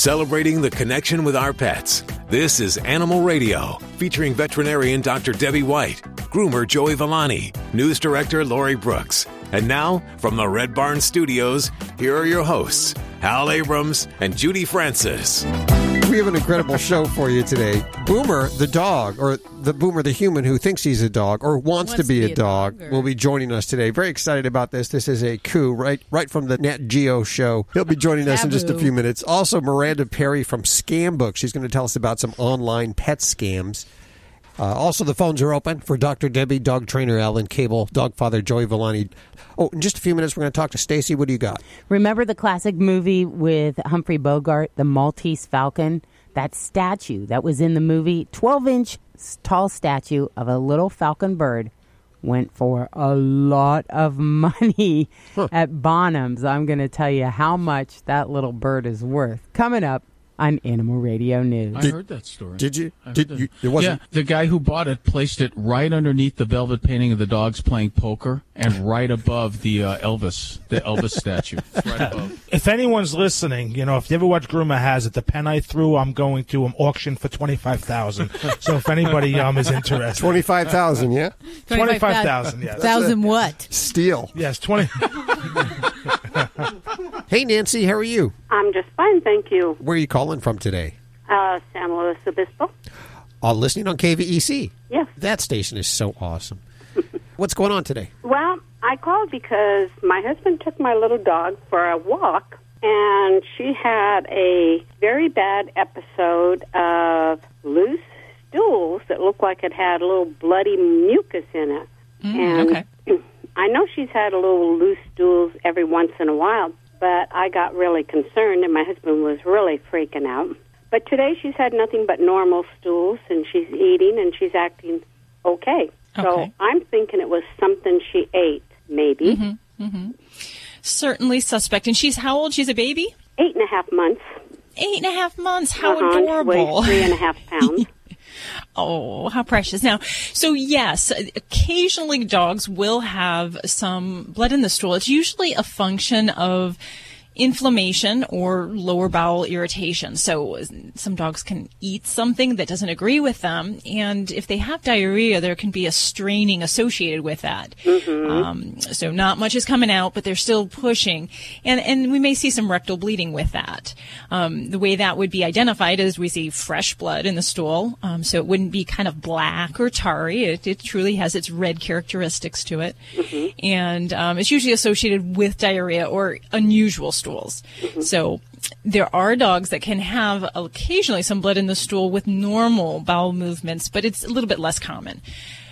celebrating the connection with our pets. This is Animal Radio, featuring veterinarian Dr. Debbie White, groomer Joey Villani, news director Lori Brooks. And now, from the Red Barn Studios, here are your hosts, Hal Abrams and Judy Francis. We have an incredible show for you today. Boomer, the dog, or the Boomer, the human who thinks he's a dog or wants, to be, a dog, or- will be joining us today. Very excited about this. This is a coup right, right from the Nat Geo show. He'll be joining us in just a few minutes. Also, Miranda Perry from Scambook. She's going to tell us about some online pet scams. Uh, also, the phones are open for Dr. Debbie, dog trainer Alan Cable, dog father Joey Villani. Oh, in just a few minutes, we're going to talk to Stacy. What do you got? Remember the classic movie with Humphrey Bogart, the Maltese Falcon? That statue that was in the movie, 12 inch tall statue of a little falcon bird, went for a lot of money at Bonham's. I'm going to tell you how much that little bird is worth. Coming up on Animal Radio News. I heard that story. Did you? I heard Did that. you? It wasn't. Yeah, the guy who bought it placed it right underneath the velvet painting of the dogs playing poker, and right above the uh, Elvis, the Elvis statue. It's right above. If anyone's listening, you know, if you ever watch Groomer Has It, the pen I threw, I'm going to um, auction for twenty five thousand. so if anybody um is interested, Twenty-five thousand. Yeah. twenty five thousand. Yes. Thousand what? Steel. Yes, twenty. Hey, Nancy, how are you? I'm just fine, thank you. Where are you calling from today? Uh, San Luis Obispo. Uh, listening on KVEC. Yes. That station is so awesome. What's going on today? Well, I called because my husband took my little dog for a walk, and she had a very bad episode of loose stools that looked like it had a little bloody mucus in it. and okay. I know she's had a little loose stools every once in a while, but I got really concerned, and my husband was really freaking out. But today she's had nothing but normal stools, and she's eating, and she's acting okay. So Okay. I'm thinking it was something she ate, maybe. mhm mhm Certainly suspect. And she's how old? She's a baby? Eight and a half months. Eight and a half months. How Uh-huh, adorable. three and a half pounds. Oh, how precious. Now, so yes, occasionally dogs will have some blood in the stool. It's usually a function of inflammation or lower bowel irritation. So some dogs can eat something that doesn't agree with them. And if they have diarrhea, there can be a straining associated with that. Um, so not much is coming out, but they're still pushing. And, and we may see some rectal bleeding with that. Um, the way that would be identified is we see fresh blood in the stool. Um, so it wouldn't be kind of black or tarry. It, it truly has its red characteristics to it. And um, it's usually associated with diarrhea or unusual stools. Mm-hmm. So there are dogs that can have occasionally some blood in the stool with normal bowel movements, but it's a little bit less common.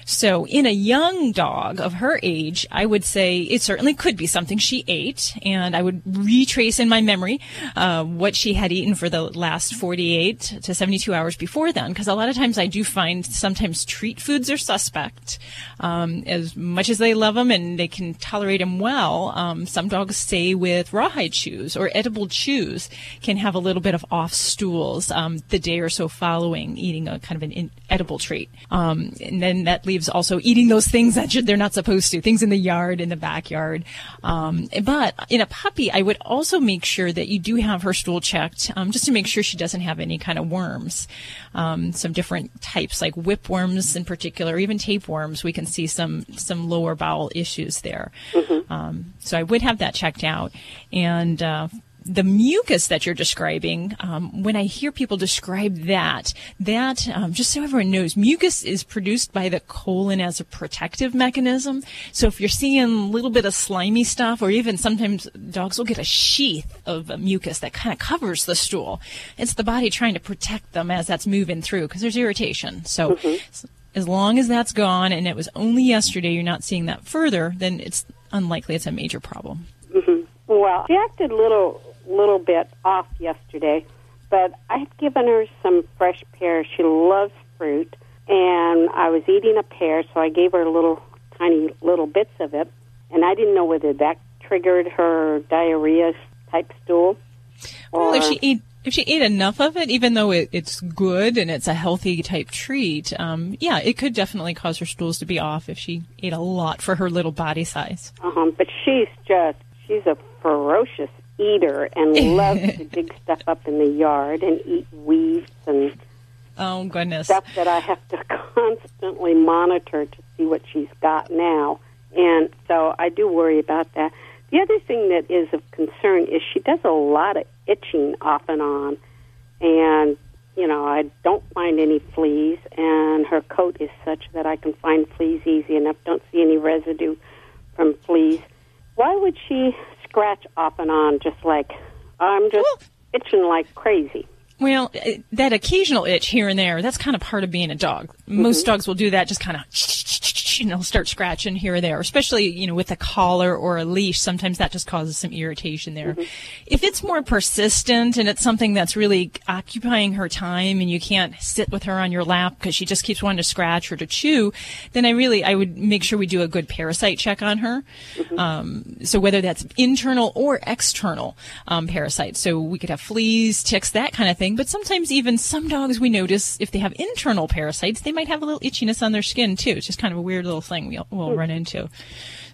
So in a young dog of her age, I would say it certainly could be something she ate, and I would retrace in my memory uh, what she had eaten for the last 48 to 72 hours before then, because a lot of times I do find sometimes treat foods are suspect. Um, as much as they love them and they can tolerate them well, um, some dogs stay with rawhide chews or edible chews can have a little bit of off stools um, the day or so following eating a kind of an edible treat. Um, and then that leaves also eating those things that should, they're not supposed to, things in the yard, in the backyard. Um, but in a puppy, I would also make sure that you do have her stool checked, um, just to make sure she doesn't have any kind of worms. Um, some different types, like whipworms in particular, even tapeworms, we can see some some lower bowel issues there. Um, so I would have that checked out, and. Uh, the mucus that you're describing, um, when I hear people describe that, that um, just so everyone knows, mucus is produced by the colon as a protective mechanism. So if you're seeing a little bit of slimy stuff, or even sometimes dogs will get a sheath of mucus that kind of covers the stool, it's the body trying to protect them as that's moving through because there's irritation. So. s- As long as that's gone and it was only yesterday you're not seeing that further, then it's unlikely it's a major problem. Well, she acted a little, little bit off yesterday, but I had given her some fresh pears. She loves fruit, and I was eating a pear, so I gave her little, tiny little bits of it, and I didn't know whether that triggered her diarrhea type stool. Well, if she ate if she ate enough of it, even though it, it's good and it's a healthy type treat, um, yeah, it could definitely cause her stools to be off if she ate a lot for her little body size. Uh-huh, but she's just, she's a ferocious eater and loves to dig stuff up in the yard and eat weeds and Oh goodness. stuff that I have to constantly monitor to see what she's got now. And so I do worry about that. The other thing that is of concern is she does a lot of itching off and on. And, you know, I don't find any fleas, and her coat is such that I can find fleas easy enough. Don't see any residue from fleas. Why would she scratch off and on just like, I'm just Well- itching like crazy? Well, uh, that occasional itch here and there, that's kind of part of being a dog. Most dogs will do that, just kind of, you know, start scratching here or there, especially, you know, with a collar or a leash. Sometimes that just causes some irritation there. If it's more persistent and it's something that's really occupying her time and you can't sit with her on your lap because she just keeps wanting to scratch or to chew, then I really, I would make sure we do a good parasite check on her. Um, so whether that's internal or external um, parasites. So we could have fleas, ticks, that kind of thing. But sometimes even some dogs we notice if they have internal parasites, they might have a little itchiness on their skin too. It's just kind of a weird little thing we'll, we'll run into.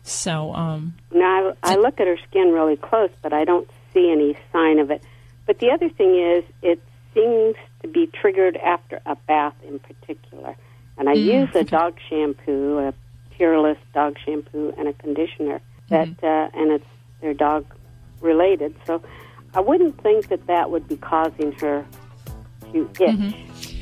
So, um, Now, I, I look at her skin really close, but I don't see any sign of it. But the other thing is, it seems to be triggered after a bath in particular. And I use a dog shampoo, a tearless dog shampoo, and a conditioner that, uh, and it's they're dog related. So I wouldn't think that that would be causing her to itch.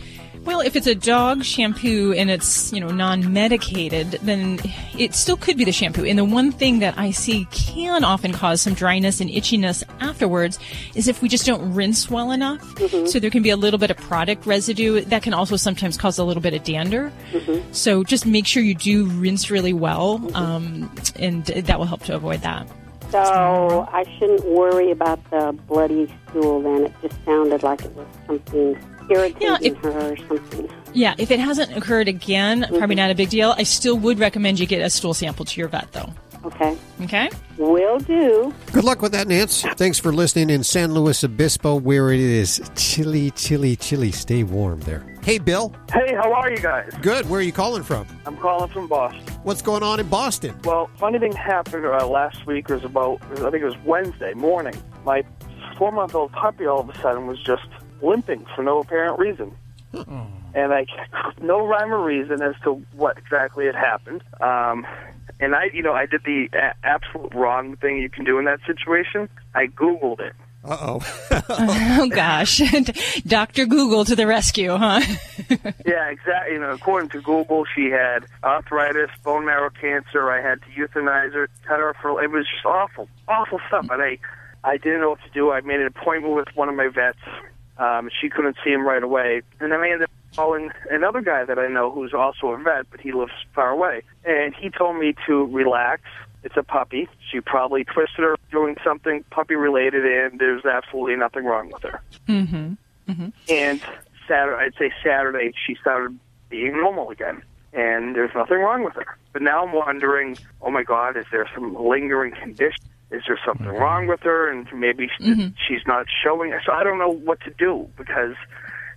Well, if it's a dog shampoo and it's, you know, non-medicated, then it still could be the shampoo. And the one thing that I see can often cause some dryness and itchiness afterwards is if we just don't rinse well enough. Mm-hmm. So there can be a little bit of product residue that can also sometimes cause a little bit of dander. Mm-hmm. So just make sure you do rinse really well, mm-hmm. um, and that will help to avoid that. So I shouldn't worry about the bloody stool then. It just sounded like it was something irritating if- her or something. Yeah, if it hasn't occurred again, probably not a big deal. I still would recommend you get a stool sample to your vet, though. Okay. Okay? Will do. Good luck with that, Nance. Thanks for listening in San Luis Obispo, where it is chilly, chilly, chilly. Stay warm there. Hey, Bill. Hey, how are you guys? Good. Where are you calling from? I'm calling from Boston. What's going on in Boston? Well, funny thing happened uh, last week. It was about, I think it was Wednesday morning. My four-month-old puppy all of a sudden was just limping for no apparent reason. And I no rhyme or reason as to what exactly had happened. Um, and I, you know, I did the a- absolute wrong thing you can do in that situation. I Googled it. Uh oh. Oh gosh, Doctor Google to the rescue, huh? Yeah, exactly. You know, according to Google, she had arthritis, bone marrow cancer. I had to euthanize her, cut her for. It was just awful, awful stuff. And I, I didn't know what to do. I made an appointment with one of my vets. Um, she couldn't see him right away, and then I ended up calling another guy that I know who's also a vet, but he lives far away. And he told me to relax. It's a puppy. She probably twisted her doing something puppy related, and there's absolutely nothing wrong with her. Mm-hmm. And Saturday, I'd say Saturday, she started being normal again, and there's nothing wrong with her. But now I'm wondering, oh my God, is there some lingering condition? Is there something wrong with her, and maybe she, mm-hmm. she's not showing? So I don't know what to do because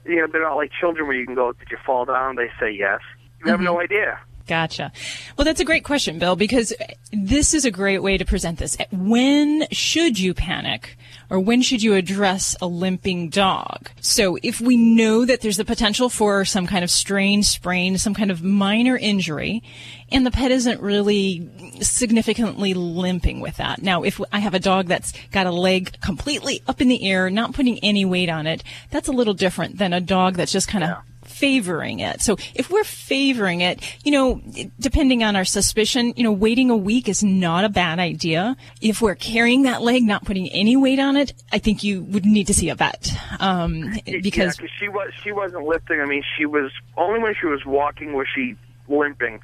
you know they're not like children where you can go, "Did you fall down?" They say yes. You have no mm-hmm. idea. Gotcha. Well, that's a great question, Bill, because this is a great way to present this. When should you panic or when should you address a limping dog? So if we know that there's the potential for some kind of strain, sprain, some kind of minor injury, and the pet isn't really significantly limping with that. Now, if I have a dog that's got a leg completely up in the air, not putting any weight on it, that's a little different than a dog that's just kind of favoring it. So if we're favoring it, you know, depending on our suspicion, you know, waiting a week is not a bad idea. If we're carrying that leg, not putting any weight on it, I think you would need to see a vet. Um, because yeah, she was she wasn't lifting. I mean, she was only when she was walking was she limping,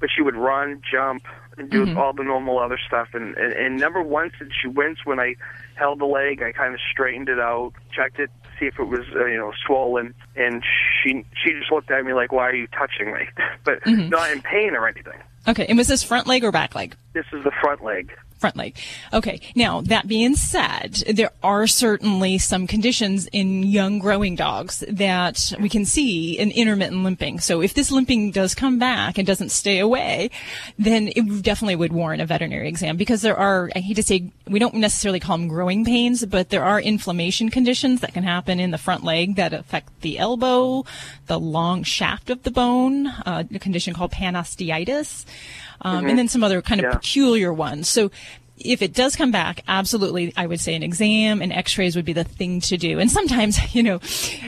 but she would run, jump, and do all the normal other stuff. And, and and number one, since she winced when I held the leg, I kind of straightened it out, checked it, see if it was uh, you know swollen, and she she just looked at me like, "Why are you touching me?" but not in pain or anything. okay, and was this front leg or back leg? This is the front leg. Front leg. Okay. Now, that being said, there are certainly some conditions in young growing dogs that we can see an intermittent limping. So if this limping does come back and doesn't stay away, then it definitely would warrant a veterinary exam because there are, I hate to say, we don't necessarily call them growing pains, but there are inflammation conditions that can happen in the front leg that affect the elbow, the long shaft of the bone, uh, a condition called panosteitis um, and then some other kind of Yeah. peculiar ones. So if it does come back, absolutely, I would say an exam and x-rays would be the thing to do. And sometimes, you know,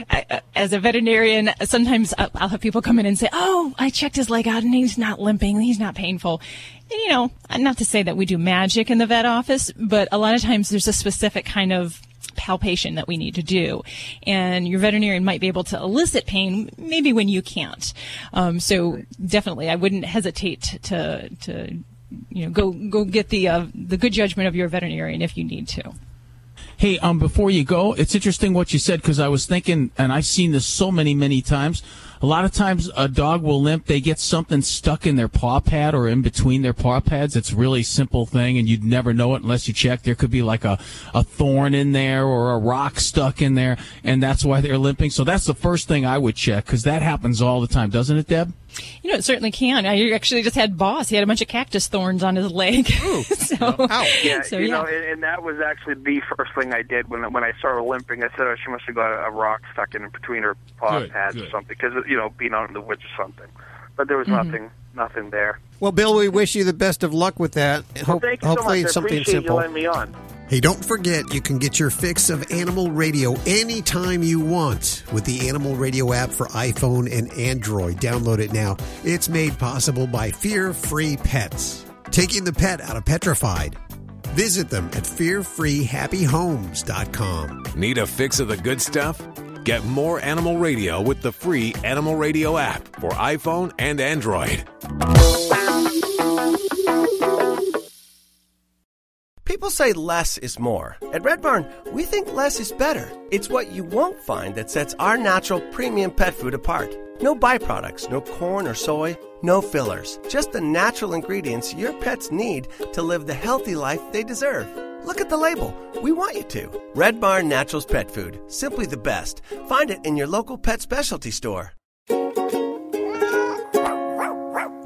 I- as a veterinarian, sometimes I'll I'll have people come in and say, Oh, I checked his leg out and he's not limping. He's not painful. And, you know, not to say that we do magic in the vet office, but a lot of times there's a specific kind of palpation that we need to do. And your veterinarian might be able to elicit pain, maybe when you can't. Um, so definitely, I wouldn't hesitate to, to, you know, go, go get the, uh, the good judgment of your veterinarian if you need to. Hey, um, before you go, it's interesting what you said because I was thinking, and I've seen this so many, many times. A lot of times, a dog will limp. They get something stuck in their paw pad or in between their paw pads. It's a really simple thing, and you'd never know it unless you check. There could be like a, a thorn in there or a rock stuck in there, and that's why they're limping. So that's the first thing I would check because that happens all the time, doesn't it, Deb? You know, it certainly can. I actually just had Boss. He had a bunch of cactus thorns on his leg. Ooh, so, Yeah, so you yeah. know, and, and that was actually the first thing I did when when I started limping. I said, "Oh, she must have got a, a rock stuck in between her paw Good, pads or something," because you know, being out in the woods or something. But there was Mm-hmm. nothing, nothing there. Well, Bill, we wish you the best of luck with that. Well, Hope- thank you hopefully, so much. it's I something appreciate simple. you letting me on. Hey, don't forget you can get your fix of animal radio anytime you want with the Animal Radio app for iPhone and Android. Download it now. It's made possible by Fear Free Pets, taking the pet out of petrified. Visit them at fearfreehappyhomes.com. Need a fix of the good stuff? Get more Animal Radio with the free Animal Radio app for iPhone and Android. People say less is more. At Red Barn, we think less is better. It's what you won't find that sets our natural premium pet food apart. No byproducts, no corn or soy, no fillers. Just the natural ingredients your pets need to live the healthy life they deserve. Look at the label. We want you to. Red Barn Naturals Pet Food. Simply the best. Find it in your local pet specialty store.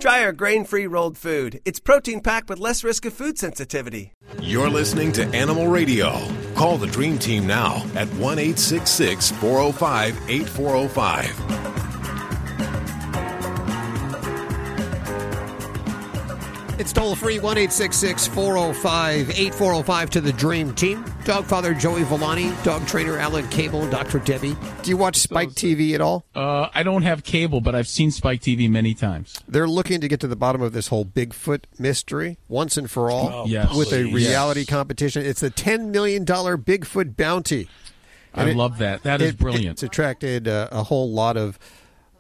Try our grain free rolled food. It's protein packed with less risk of food sensitivity. You're listening to Animal Radio. Call the Dream Team now at 1 866 405 8405. It's toll free 1 405 8405 to the Dream Team. Dog Father Joey Villani, dog trainer Alan Cable, Dr. Debbie. Do you watch Spike TV at all? Uh, I don't have cable, but I've seen Spike TV many times. They're looking to get to the bottom of this whole Bigfoot mystery once and for all Yes. with a reality Yes. competition. It's a $10 million Bigfoot bounty. I it- love that. That is It- brilliant. It's attracted uh, a whole lot of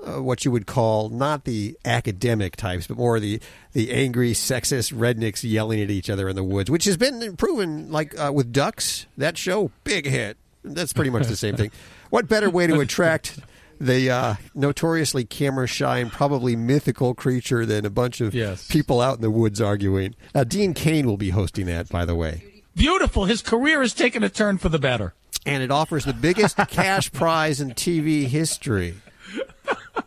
uh, what you would call not the academic types, but more the the angry, sexist rednecks yelling at each other in the woods, which has been proven. Like uh, with ducks, that show big hit. That's pretty much the same thing. What better way to attract? The uh, notoriously camera shy and probably mythical creature than a bunch of Yes. people out in the woods arguing. Uh, Dean Cain will be hosting that, by the way. Beautiful. His career has taken a turn for the better. and it offers the biggest cash prize in TV history.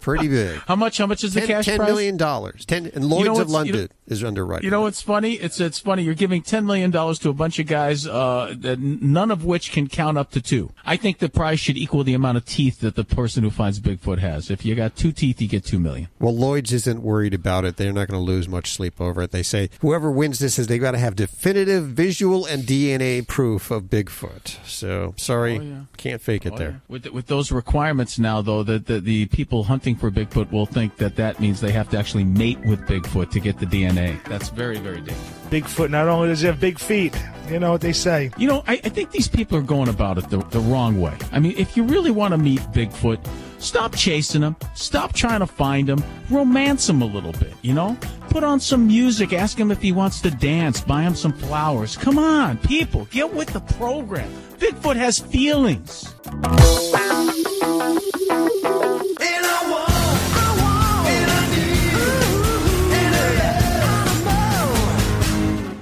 Pretty big. How much? How much is the Ten, cash $10 prize? dollars. Ten and Lloyd's know of what's- you London know- is underwriting. You know what's funny? It's it's funny. You're giving ten million dollars to a bunch of guys, uh, that none of which can count up to two. I think the prize should equal the amount of teeth that the person who finds Bigfoot has. If you got two teeth, you get two million. Well, Lloyd's isn't worried about it. They're not going to lose much sleep over it. They say whoever wins this is they got to have definitive visual and DNA proof of Bigfoot. So sorry, Oh, yeah. can't fake it there. With with those requirements now, though, that the, the people hunting for Bigfoot will think that that means they have to actually mate with Bigfoot to get the DNA. That's very very dangerous. Bigfoot not only does he have big feet, you know what they say. You know, I, I think these people are going about it the, the wrong way. I mean, if you really want to meet Bigfoot, stop chasing him. Stop trying to find him. Romance him a little bit, you know? Put on some music. Ask him if he wants to dance. Buy him some flowers. Come on, people, get with the program. Bigfoot has feelings.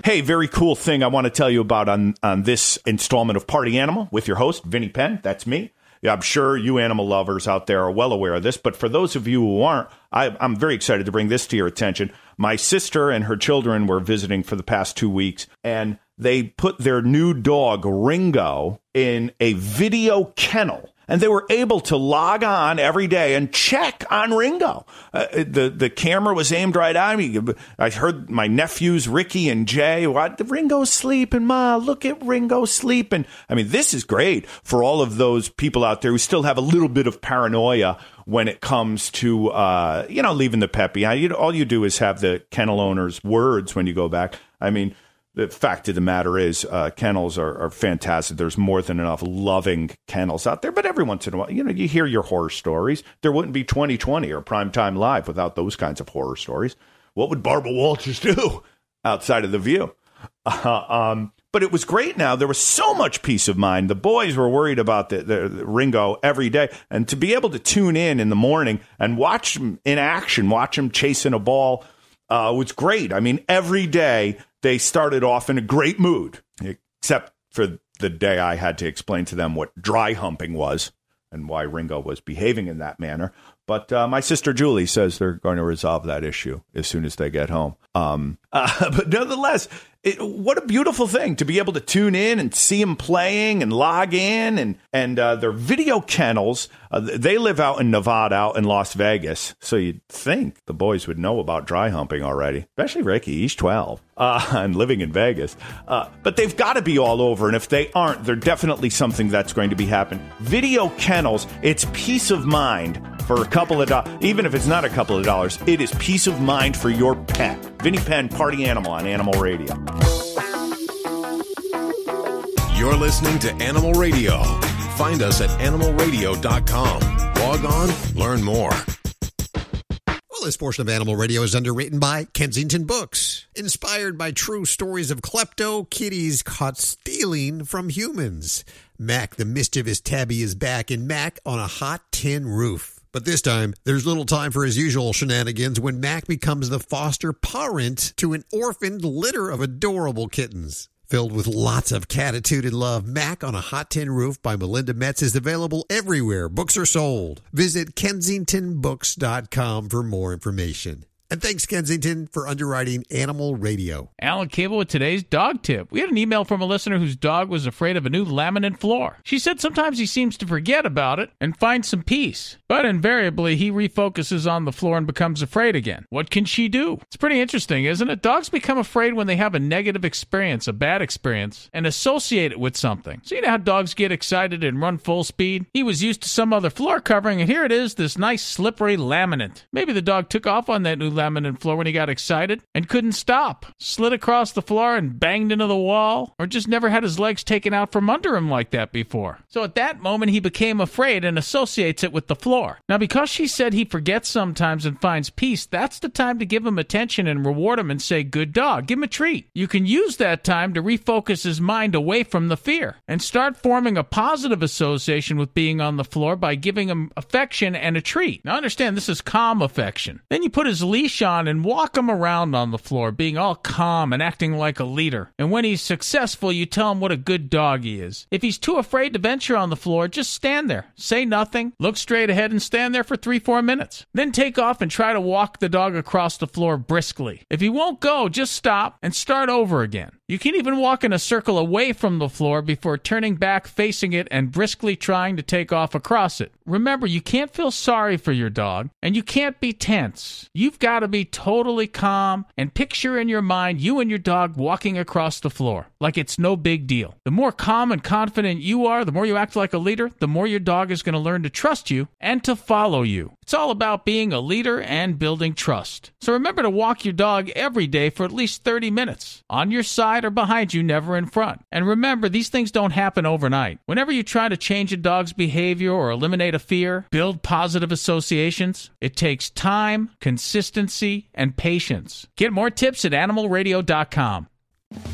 Hey, very cool thing I want to tell you about on, on this installment of Party Animal with your host, Vinny Penn. That's me. I'm sure you animal lovers out there are well aware of this, but for those of you who aren't, I, I'm very excited to bring this to your attention. My sister and her children were visiting for the past two weeks, and they put their new dog, Ringo, in a video kennel and they were able to log on every day and check on Ringo. Uh, the the camera was aimed right at me. I heard my nephews Ricky and Jay, "What? Ringo's sleeping, Ma? Look at Ringo sleeping." I mean, this is great for all of those people out there who still have a little bit of paranoia when it comes to uh, you know leaving the. You, all you do is have the kennel owner's words when you go back. I mean the fact of the matter is, uh, kennels are, are, fantastic. There's more than enough loving kennels out there, but every once in a while, you know, you hear your horror stories. There wouldn't be 2020 or Primetime Live without those kinds of horror stories. What would Barbara Walters do outside of the view? Uh, um, but it was great now. There was so much peace of mind. The boys were worried about the, the, the, Ringo every day. And to be able to tune in in the morning and watch him in action, watch him chasing a ball uh, was great. I mean, every day they started off in a great mood, except for the day I had to explain to them what dry humping was and why Ringo was behaving in that manner. But uh, my sister Julie says they're going to resolve that issue as soon as they get home. Um, uh, but nonetheless, it, what a beautiful thing to be able to tune in and see them playing and log in and and uh, their video kennels. Uh, they live out in Nevada, out in Las Vegas, so you'd think the boys would know about dry humping already, especially Ricky. He's twelve uh, and living in Vegas, uh, but they've got to be all over. And if they aren't, they're definitely something that's going to be happening. Video kennels, it's peace of mind for a couple of dollars. Even if it's not a couple of dollars, it is peace of mind for your pet. Vinny Penn, Party Animal on Animal Radio. You're listening to Animal Radio. Find us at animalradio.com. Log on, learn more. Well, this portion of Animal Radio is underwritten by Kensington Books, inspired by true stories of klepto kitties caught stealing from humans. Mac, the mischievous tabby, is back in Mac on a hot tin roof. But this time, there's little time for his usual shenanigans when Mac becomes the foster parent to an orphaned litter of adorable kittens. Filled with lots of catitude and love, Mac on a Hot Tin Roof by Melinda Metz is available everywhere books are sold. Visit kensingtonbooks.com for more information. And thanks, Kensington, for underwriting Animal Radio. Alan Cable with today's dog tip. We had an email from a listener whose dog was afraid of a new laminate floor. She said sometimes he seems to forget about it and find some peace, but invariably he refocuses on the floor and becomes afraid again. What can she do? It's pretty interesting, isn't it? Dogs become afraid when they have a negative experience, a bad experience, and associate it with something. So you know how dogs get excited and run full speed? He was used to some other floor covering, and here it is, this nice slippery laminate. Maybe the dog took off on that new laminate floor when he got excited and couldn't stop, slid across the floor and banged into the wall, or just never had his legs taken out from under him like that before. So at that moment, he became afraid and associates it with the floor. Now, because she said he forgets sometimes and finds peace, that's the time to give him attention and reward him and say, Good dog, give him a treat. You can use that time to refocus his mind away from the fear and start forming a positive association with being on the floor by giving him affection and a treat. Now, understand this is calm affection. Then you put his leash leash on and walk him around on the floor, being all calm and acting like a leader. And when he's successful, you tell him what a good dog he is. If he's too afraid to venture on the floor, just stand there. Say nothing, look straight ahead, and stand there for three, four minutes. Then take off and try to walk the dog across the floor briskly. If he won't go, just stop and start over again. You can't even walk in a circle away from the floor before turning back, facing it, and briskly trying to take off across it. Remember, you can't feel sorry for your dog, and you can't be tense. You've got to be totally calm and picture in your mind you and your dog walking across the floor like it's no big deal. The more calm and confident you are, the more you act like a leader, the more your dog is going to learn to trust you and to follow you. It's all about being a leader and building trust. So remember to walk your dog every day for at least 30 minutes, on your side or behind you, never in front. And remember, these things don't happen overnight. Whenever you try to change a dog's behavior or eliminate a fear, build positive associations, it takes time, consistency, and patience. Get more tips at animalradio.com.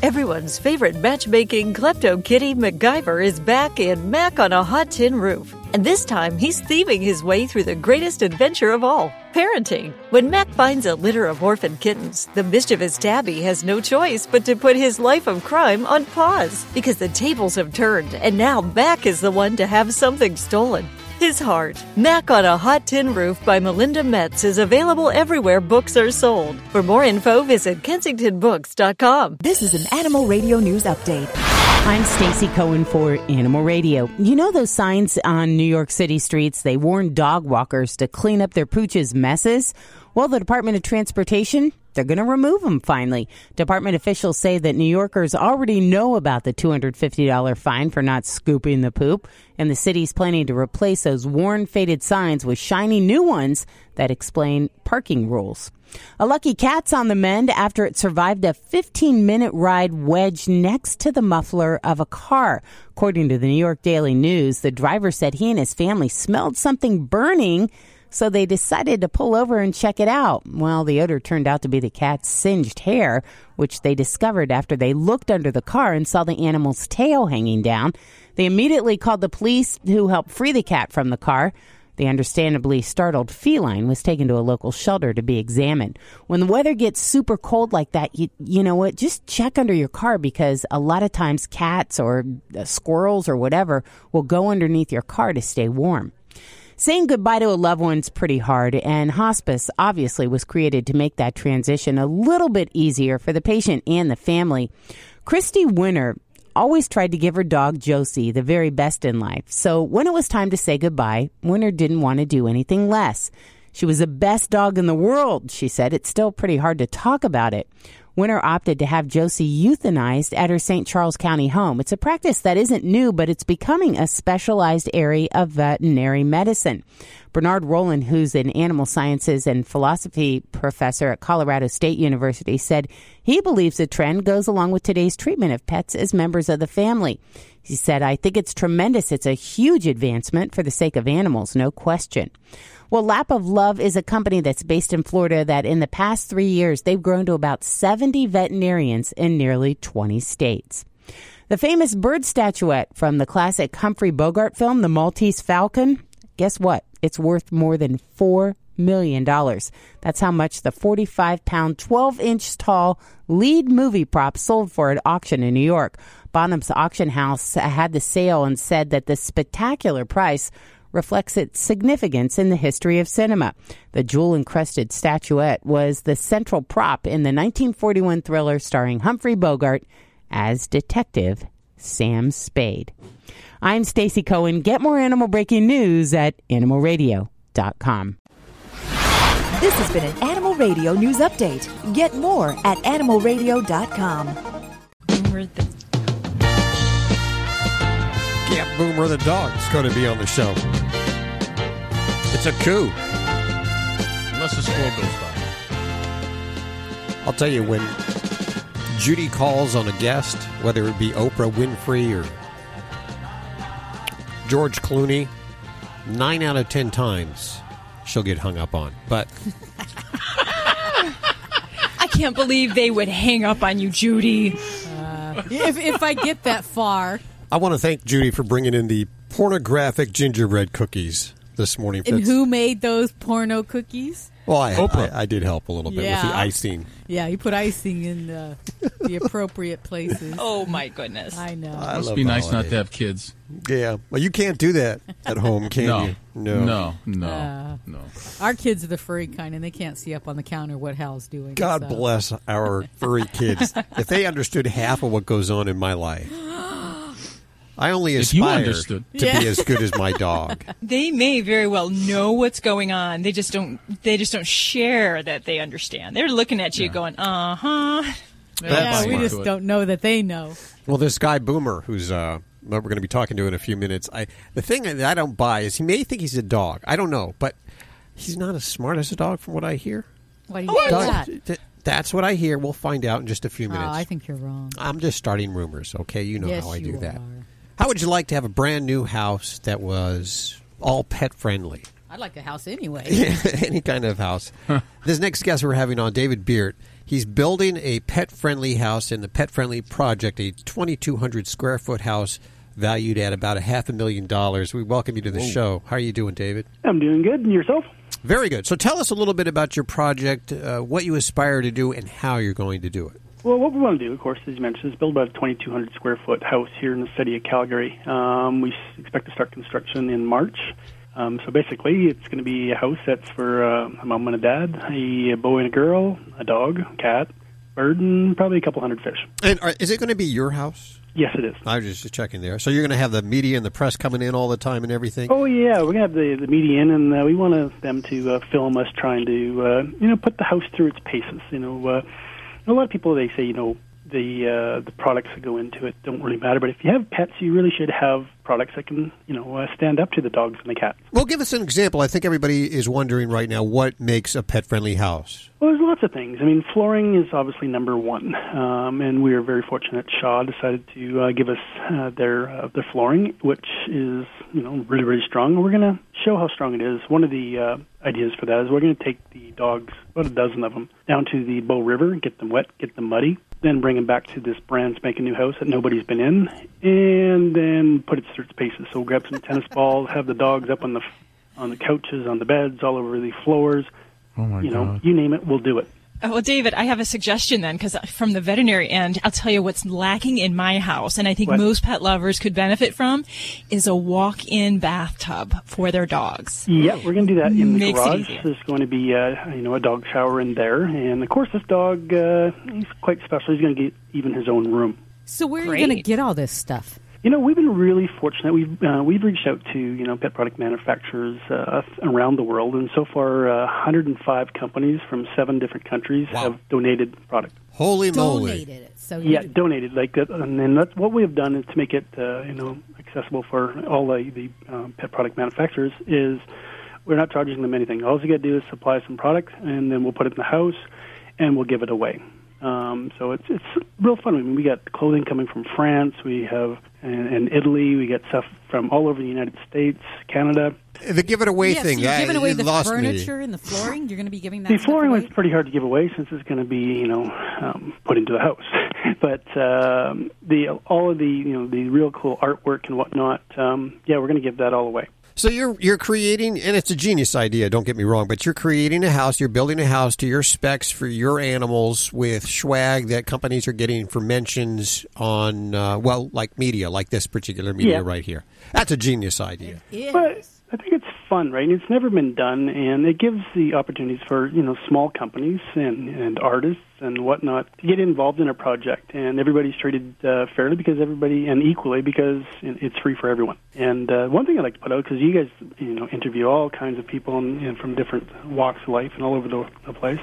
Everyone's favorite matchmaking klepto kitty MacGyver is back in Mac on a Hot Tin Roof. And this time he's thieving his way through the greatest adventure of all Parenting. When Mac finds a litter of orphan kittens, the mischievous Tabby has no choice but to put his life of crime on pause because the tables have turned and now Mac is the one to have something stolen. His heart. Mac on a Hot Tin Roof by Melinda Metz is available everywhere books are sold. For more info, visit kensingtonbooks.com. This is an Animal Radio News Update. I'm Stacy Cohen for Animal Radio. You know those signs on New York City streets? They warn dog walkers to clean up their pooch's messes. Well, the Department of Transportation, they're going to remove them finally. Department officials say that New Yorkers already know about the $250 fine for not scooping the poop, and the city's planning to replace those worn, faded signs with shiny new ones that explain parking rules. A lucky cat's on the mend after it survived a 15 minute ride wedged next to the muffler of a car. According to the New York Daily News, the driver said he and his family smelled something burning so they decided to pull over and check it out. Well, the odor turned out to be the cat's singed hair, which they discovered after they looked under the car and saw the animal's tail hanging down. They immediately called the police, who helped free the cat from the car. The understandably startled feline was taken to a local shelter to be examined. When the weather gets super cold like that, you, you know what? Just check under your car because a lot of times cats or uh, squirrels or whatever will go underneath your car to stay warm. Saying goodbye to a loved one's pretty hard, and hospice obviously was created to make that transition a little bit easier for the patient and the family. Christy Winter always tried to give her dog Josie the very best in life. So when it was time to say goodbye, Winter didn't want to do anything less. She was the best dog in the world, she said. It's still pretty hard to talk about it. Winter opted to have Josie euthanized at her St. Charles County home. It's a practice that isn't new, but it's becoming a specialized area of veterinary medicine. Bernard Rollin, who's an animal sciences and philosophy professor at Colorado State University, said he believes the trend goes along with today's treatment of pets as members of the family. He said, I think it's tremendous. It's a huge advancement for the sake of animals, no question. Well, Lap of Love is a company that's based in Florida that in the past three years, they've grown to about 70 veterinarians in nearly 20 states. The famous bird statuette from the classic Humphrey Bogart film, The Maltese Falcon, guess what? It's worth more than $4 million. That's how much the 45 pound, 12 inch tall lead movie prop sold for at auction in New York. Bonham's auction house had the sale and said that the spectacular price reflects its significance in the history of cinema. The jewel encrusted statuette was the central prop in the 1941 thriller starring Humphrey Bogart as Detective Sam Spade. I'm Stacy Cohen. Get more animal breaking news at animalradio.com. This has been an Animal Radio News Update. Get more at animalradio.com. Boomer the Yeah, Boomer the dog's going to be on the show. It's a coup. Unless the squirrel goes by. I'll tell you when Judy calls on a guest, whether it be Oprah Winfrey or George Clooney, nine out of ten times she'll get hung up on. But I can't believe they would hang up on you, Judy. Uh, if, if I get that far. I want to thank Judy for bringing in the pornographic gingerbread cookies this morning. And who made those porno cookies? Well, I, Oprah. I, I did help a little bit with the icing. Yeah, you put icing in the, the appropriate places. Oh my goodness. I know. I Must love be the nice not holiday. to have kids. Yeah, well, you can't do that at home, can no. you? no, no, Uh, no. Our kids are the furry kind, and they can't see up on the counter what Hal's doing. God so. bless our furry kids. if they understood half of what goes on in my life, I only aspire to Yeah. be as good as my dog. They may very well know what's going on. They just don't. They just don't share that they understand. They're looking at you, going, "Uh huh." Yeah, That's we just don't know that they know. Well, this guy Boomer, who's uh, that we're going to be talking to in a few minutes. I the thing that I don't buy is he may think he's a dog. I don't know, but he's not as smart as a dog, from what I hear. Why do you think Dog- that? th- that's what I hear. We'll find out in just a few Oh, minutes. I think you're wrong. I'm just starting rumors, okay? You know yes, how I do that. are. How would you like to have a brand new house that was all pet friendly? I'd like a house anyway. Any kind of house. This next guest we're having on, David Beart, he's building a pet friendly house in the Pet Friendly Project, a 2,200 square foot house valued at about a half a million dollars. We welcome you to the show. How are you doing, David? I'm doing good. And yourself? Very good. So tell us a little bit about your project, uh, what you aspire to do, and how you're going to do it. Well, what we want to do, of course, as you mentioned, is build about a 2,200 square foot house here in the city of Calgary. Um, we expect to start construction in March. Um, so basically, it's going to be a house that's for uh, a mom and a dad, a boy and a girl, a dog, a cat, bird, and probably a couple hundred fish. And are, is it going to be your house? Yes, it is. I was just checking there. So you're going to have the media and the press coming in all the time and everything. Oh yeah, we're gonna have the the media in, and uh, we want uh, them to uh, film us trying to uh, you know put the house through its paces. You know, uh, a lot of people they say you know the uh, the products that go into it don't really matter, but if you have pets, you really should have products that can you know uh, stand up to the dogs and the cats. Well, give us an example. I think everybody is wondering right now what makes a pet friendly house. Well, there's lots of things. I mean, flooring is obviously number one, um, and we are very fortunate. Shaw decided to uh, give us uh, their uh, their flooring, which is you know really really strong. And we're going to show how strong it is. One of the uh, ideas for that is we're going to take the dogs, about a dozen of them, down to the Bow River, get them wet, get them muddy, then bring them back to this brand spanking new house that nobody's been in, and then put it through its paces. So we'll grab some tennis balls, have the dogs up on the on the couches, on the beds, all over the floors. Oh my you know, you name it, we'll do it. Oh, Well, David, I have a suggestion then, because from the veterinary end, I'll tell you what's lacking in my house, and I think What? most pet lovers could benefit from, is a walk-in bathtub for their dogs. Yeah, we're going to do that in the Makes it garage. easier. There's going to be, uh, you know, a dog shower in there, and of course, this dog uh, he's quite special. He's going to get even his own room. So where are you going to get all this stuff? You know, we've been really fortunate. We've uh, we've reached out to you know pet product manufacturers uh, around the world, and so far, uh, 105 companies from seven different countries have donated product. Holy moly! Donated it. So you Yeah, donated. Like, that, and then that's what we have done is to make it, uh, you know, accessible for all the, the um, pet product manufacturers. Is we're not charging them anything. All you got to do is supply some product, and then we'll put it in the house, and we'll give it away. Um, so it's it's real fun. I mean, we got clothing coming from France. We have and, and Italy. We get stuff from all over the United States, Canada. The give it away yeah, thing. So you're giving away it the lost me. furniture and the flooring. You're going to be giving that. The stuff flooring away? was pretty hard to give away since it's going to be, you know, um, put into the house. but um, the all of the, you know, the real cool artwork and whatnot. Um, yeah, we're going to give that all away. So you're you're creating, and it's a genius idea. Don't get me wrong, but you're creating a house. You're building a house to your specs for your animals with swag that companies are getting for mentions on, uh, well, like media, like this particular media Yeah. right here. That's a genius idea. But I think it's fun, right? It's never been done, and it gives the opportunities for you know small companies and and artists and whatnot to get involved in a project, and everybody's treated uh, fairly because everybody and equally because it's free for everyone. And uh, one thing I'd like to put out because you guys you know interview all kinds of people and, and from different walks of life and all over the, the place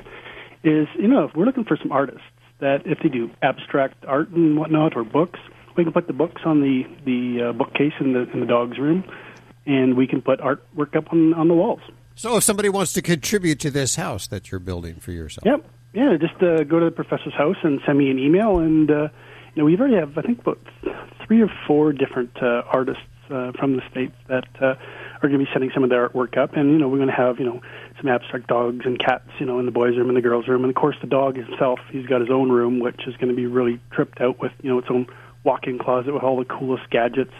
is you know if we're looking for some artists that if they do abstract art and whatnot or books, we can put the books on the the uh, bookcase in the in the dog's room, and we can put artwork up on on the walls. So if somebody wants to contribute to this house that you're building for yourself, Yep. Yeah, just uh, go to the professor's house and send me an email, and uh, you know we already have I think about three or four different uh, artists uh, from the states that uh, are going to be sending some of their artwork up, and you know we're going to have you know some abstract dogs and cats, you know, in the boys' room and the girls' room, and of course the dog himself, he's got his own room, which is going to be really tripped out with you know its own walk-in closet with all the coolest gadgets.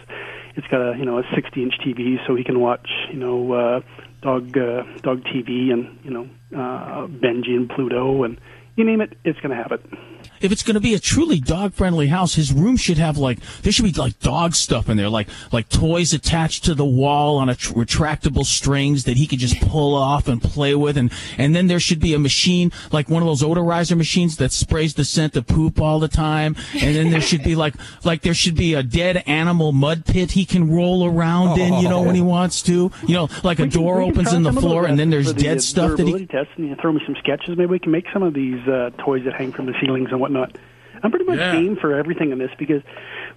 It's got a you know a 60-inch TV, so he can watch you know uh, dog uh, dog TV and you know uh, Benji and Pluto and you name it, it's going to have it. If it's going to be a truly dog friendly house, his room should have like there should be like dog stuff in there, like like toys attached to the wall on a tr- retractable strings that he could just pull off and play with, and and then there should be a machine like one of those odorizer machines that sprays the scent of poop all the time, and then there should be like like there should be a dead animal mud pit he can roll around in, you know, when he wants to, you know, like a door opens in the floor, and then there's the, uh, dead stuff that he durability test, and you throw me some sketches. Maybe we can make some of these uh, toys that hang from the ceilings and whatnot. I'm pretty much Yeah. game for everything in this because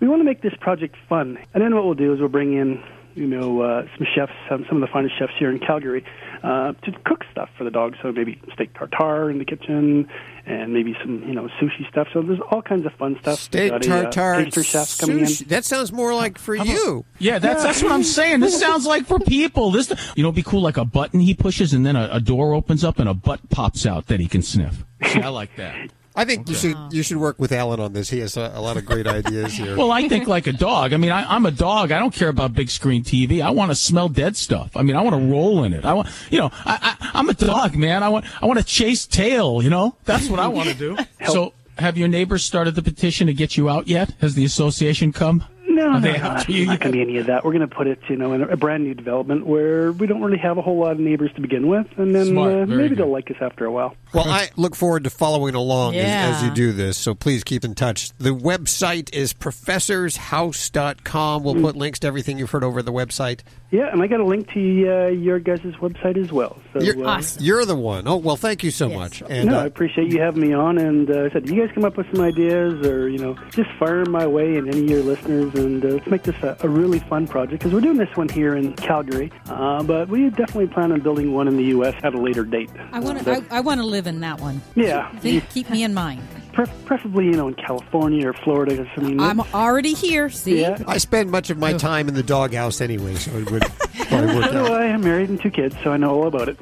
we want to make this project fun. And then what we'll do is we'll bring in, you know, uh, some chefs, some, some of the finest chefs here in Calgary, uh, to cook stuff for the dogs. So maybe steak tartare in the kitchen, and maybe some, you know, sushi stuff. So there's all kinds of fun stuff. steak We've got a, uh, tartare, pastry chef coming in. That sounds more like for you. Yeah, that's that's what I'm saying. This sounds like for people. This, you know, it'd be cool like a button he pushes, and then a, a door opens up and a butt pops out that he can sniff. See, I like that. I think you should you should work with Alan on this. He has a, a lot of great ideas here. Well, I think like a dog. I mean, I, I'm a dog. I don't care about big screen TV. I want to smell dead stuff. I mean, I want to roll in it. I want, you know, I, I, I'm a dog, man. I want, I want to chase tail. You know, that's what I want to do. So, have your neighbors started the petition to get you out yet? Has the association come? No, no, they no, to you not going to be any of that. We're going to put it, you know, in a brand new development where we don't really have a whole lot of neighbors to begin with, and then Smart, uh, maybe good. they'll like us after a while. Well, I look forward to following along as, as you do this, so please keep in touch. The website is professorshouse.com. We'll put links to everything you've heard over the website. Yeah, and I got a link to uh, your guys' website as well. So, You're, uh, you're the one. Oh, well, thank you so much. And no, uh, I appreciate you having me on. And uh, I said, you guys come up with some ideas, or you know, just fire my way and any of your listeners, and uh, let's make this a, a really fun project because we're doing this one here in Calgary, uh, but we definitely plan on building one in the U.S. at a later date. I want to. I, I want to live in that one. Yeah. Think, keep me in mind. Pre- preferably, you know, in California or Florida. 'cause, I mean, I'm already here. See. Yeah. I spend much of my time in the doghouse anyway, so it would probably work So do out. I am married and two kids, so I know all about it.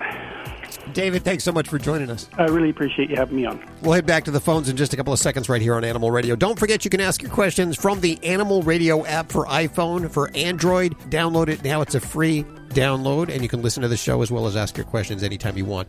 David, thanks so much for joining us. I really appreciate you having me on. We'll head back to the phones in just a couple of seconds right here on Animal Radio. Don't forget you can ask your questions from the Animal Radio app for iPhone, for Android. Download it now. It's a free download, and you can listen to the show as well as ask your questions anytime you want.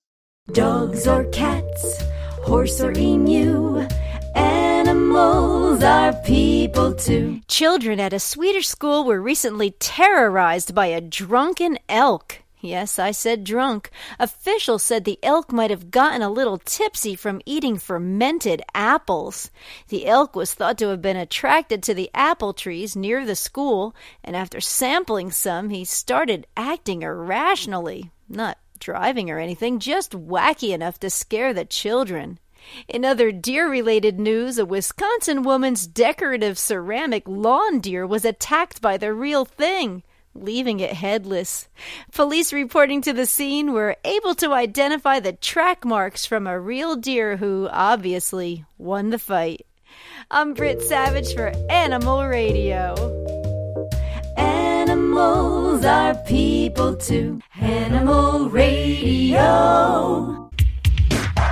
Dogs or cats, horse or emu, animals are people too. Children at a Swedish school were recently terrorized by a drunken elk. Yes, I said drunk. Officials said the elk might have gotten a little tipsy from eating fermented apples. The elk was thought to have been attracted to the apple trees near the school, and after sampling some, he started acting irrationally. Not driving or anything, just wacky enough to scare the children. In other deer related news, a Wisconsin woman's decorative ceramic lawn deer was attacked by the real thing, leaving it headless. Police reporting to the scene were able to identify the track marks from a real deer who obviously won the fight. I'm Britt Savage for Animal Radio. Animals are people too. Animal Radio.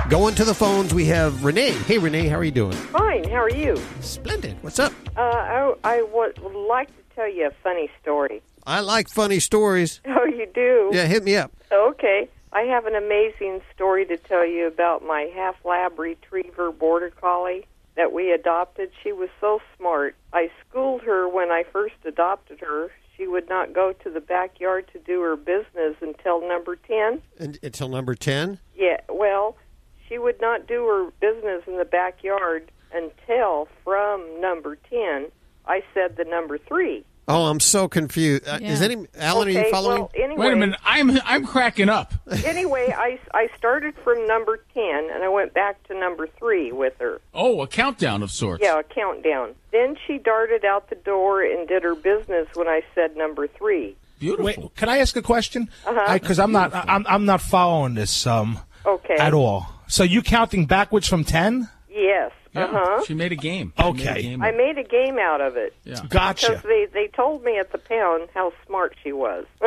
Going to the phones, we have Renee. Hey, Renee, how are you doing? Fine. How are you? Splendid. What's up? Uh, I, I would would like to tell you a funny story. I like funny stories. Oh, you do? Yeah, hit me up. Okay. I have an amazing story to tell you about my half lab retriever border collie that we adopted. She was so smart. I schooled her when I first adopted her. She would not go to the backyard to do her business until number 10. And, until number 10? Yeah, well, she would not do her business in the backyard until from number 10 I said the number 3. Oh, I'm so confused. Uh, Is any Alan? are you following? well, anyway- Wait a minute. I'm I'm cracking up. anyway, I, I started from number 10 and I went back to number 3 with her. Oh, a countdown of sorts. Yeah, a countdown. Then she darted out the door and did her business when I said number 3. Beautiful. Wait, can I ask a question? Uh-huh. Because I'm not, I'm, I'm not following this um Okay. at all. So you counting backwards from ten? Yes. Uh-huh. She made a game. She made a Okay. game. I made a game out of it. Yeah. Gotcha. Because they, they told me at the pound how smart she was.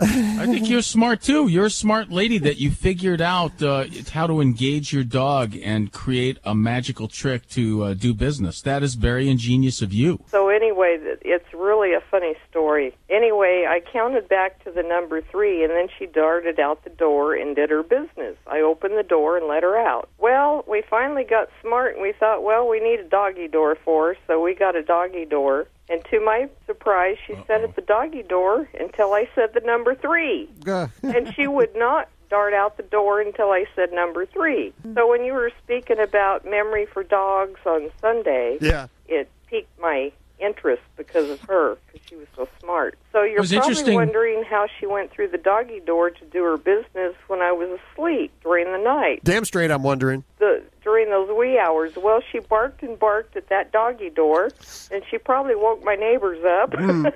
I think you're smart too. You're a smart lady that you figured out uh, how to engage your dog and create a magical trick to uh, do business. That is very ingenious of you. So anyway, it's really a funny story. Anyway, I counted back to the number three, and then she darted out the door and did her business. I opened the door and let her out. Well, we finally got smart, and we thought, well, we need a doggy door for her, so we got a doggy door. And to my surprise, she sat at the doggy door until I said the number three. and she would not dart out the door until I said number three. So when you were speaking about memory for dogs on Sunday, Yeah. it piqued my interest because of her, because she was so smart. So you're was probably interesting- wondering how she went through the doggy door to do her business when I was asleep during the night. Damn straight, I'm wondering. The during those wee hours. Well, she barked and barked at that doggy door, and she probably woke my neighbors up. Mm.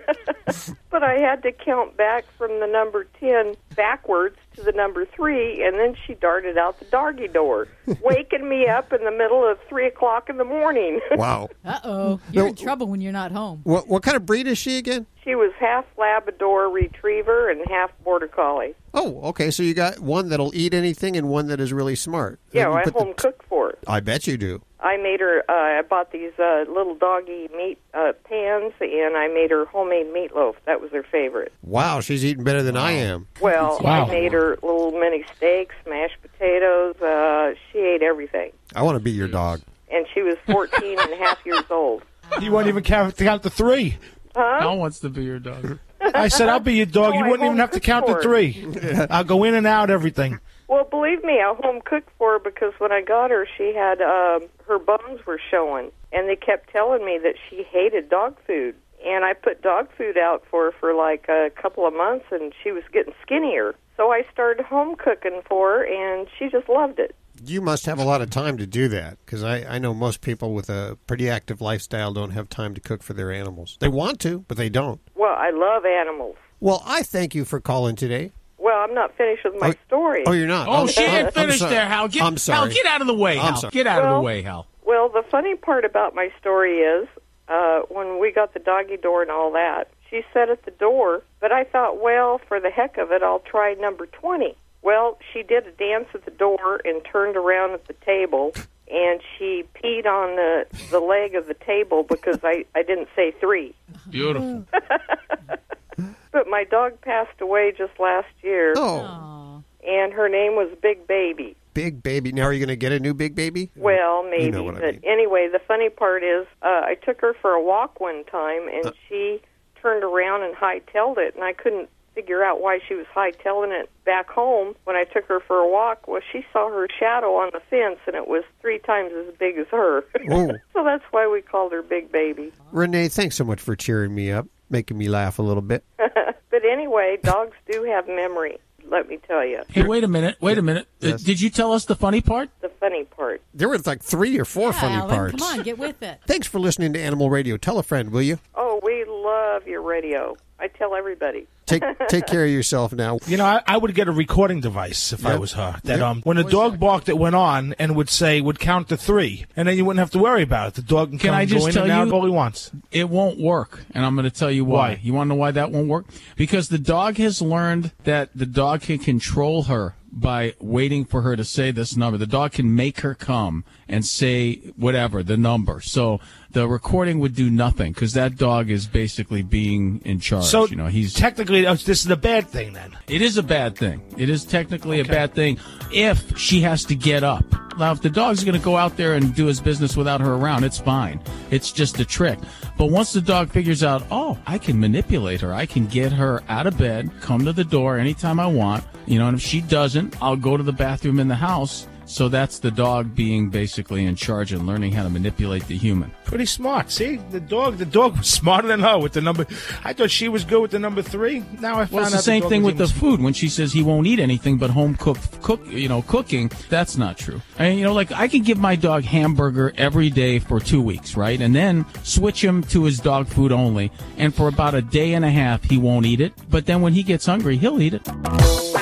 but I had to count back from the number 10 backwards to the number 3, and then she darted out the doggy door, waking me up in the middle of 3 o'clock in the morning. Wow. Uh oh. You're in trouble when you're not home. What what kind of breed is she again? she was half Labrador Retriever and half Border Collie. Oh, okay. So you got one that'll eat anything and one that is really smart. Yeah, You I put the- home cooked for it. I bet you do. I made her. Uh, I bought these uh, little doggy meat uh, pans, and I made her homemade meatloaf. That was her favorite. Wow, she's eating better than I am. Well, Wow. I made her little mini steaks, mashed potatoes. Uh, she ate everything, I want to be your dog. and she was 14 and a half years old. You won't even count, count the three. Huh? Al wants to be your dog. I said, I'll be your dog. Oh, you I wouldn't even have to count to three. I'll go in and out everything. Well, believe me, I home cooked for her because when I got her, she had um, her bones were showing, and they kept telling me that she hated dog food. And I put dog food out for her for like a couple of months, and she was getting skinnier. So I started home cooking for her, and she just loved it. You must have a lot of time to do that because I, I know most people with a pretty active lifestyle don't have time to cook for their animals. They want to, but they don't. Well, I love animals. Well, I thank you for calling today. Well, I'm not finished with my story. Oh, you're not? Oh, I'm- she ain't finished there, Hal. Get, I'm sorry. Hal, get out of the way, I'm Hal. Get out of the way, Hal. Well, the funny part about my story is uh, when we got the doggy door and all that, she sat at the door, but I thought, well, for the heck of it, I'll try number 20. Well, she did a dance at the door and turned around at the table, and she peed on the, the leg of the table because I, I didn't say three. Beautiful. But my dog passed away just last year, Oh, and her name was Big Baby. big baby. Now, are you going to get a new big baby? Well, maybe. You know what I but mean. anyway, the funny part is, uh, I took her for a walk one time, and Uh. she turned around and hightailed it, and I couldn't figure out why she was hightailing it back home when I took her for a walk. Well, she saw her shadow on the fence, and it was three times as big as her. Oh. so that's why we called her Big Baby. Renee, thanks so much for cheering me up, making me laugh a little bit. But anyway, dogs do have memory. Let me tell you, Hey, wait a minute. Wait a minute. Uh, did you tell us the funny part? the funny part. There were like three or four funny Alan, parts. come on, get with it. Thanks for listening to Animal Radio. Tell a friend, will you? Oh, we love your radio. I tell everybody. Take take care of yourself now. You know, I, I would get a recording device if I was her. That Yep. um, when a dog barked, it went on and would say, would count to three, and then you wouldn't have to worry about it. The dog can, Can come I go just in tell and out you- all he wants. It won't work, and I'm going to tell you why. Why? You want to know why that won't work? Because the dog has learned that the dog can control her by waiting for her to say this number. The dog can make her come and say whatever the number. So the recording would do nothing because that dog is basically being in charge. So you know, he's technically uh, this is a bad thing then. it is a bad thing. It is technically a bad thing if she has to get up. Now, if the dog's going to go out there and do his business without her around, it's fine. It's just a trick. But once the dog figures out, oh, I can manipulate her, I can get her out of bed, come to the door anytime I want, you know, and if she doesn't, I'll go to the bathroom in the house. So that's the dog being basically in charge and learning how to manipulate the human. Pretty smart. See, the dog, the dog was smarter than her with the number. I thought she was good with the number three. Now I found Well, it's out the same dog thing with the food. When she says he won't eat anything but home cooked, cook, you know, cooking, that's not true. And you know, like I can give my dog hamburger every day for two weeks, right, and then switch him to his dog food only, and for about a day and a half he won't eat it. But then when he gets hungry, he'll eat it.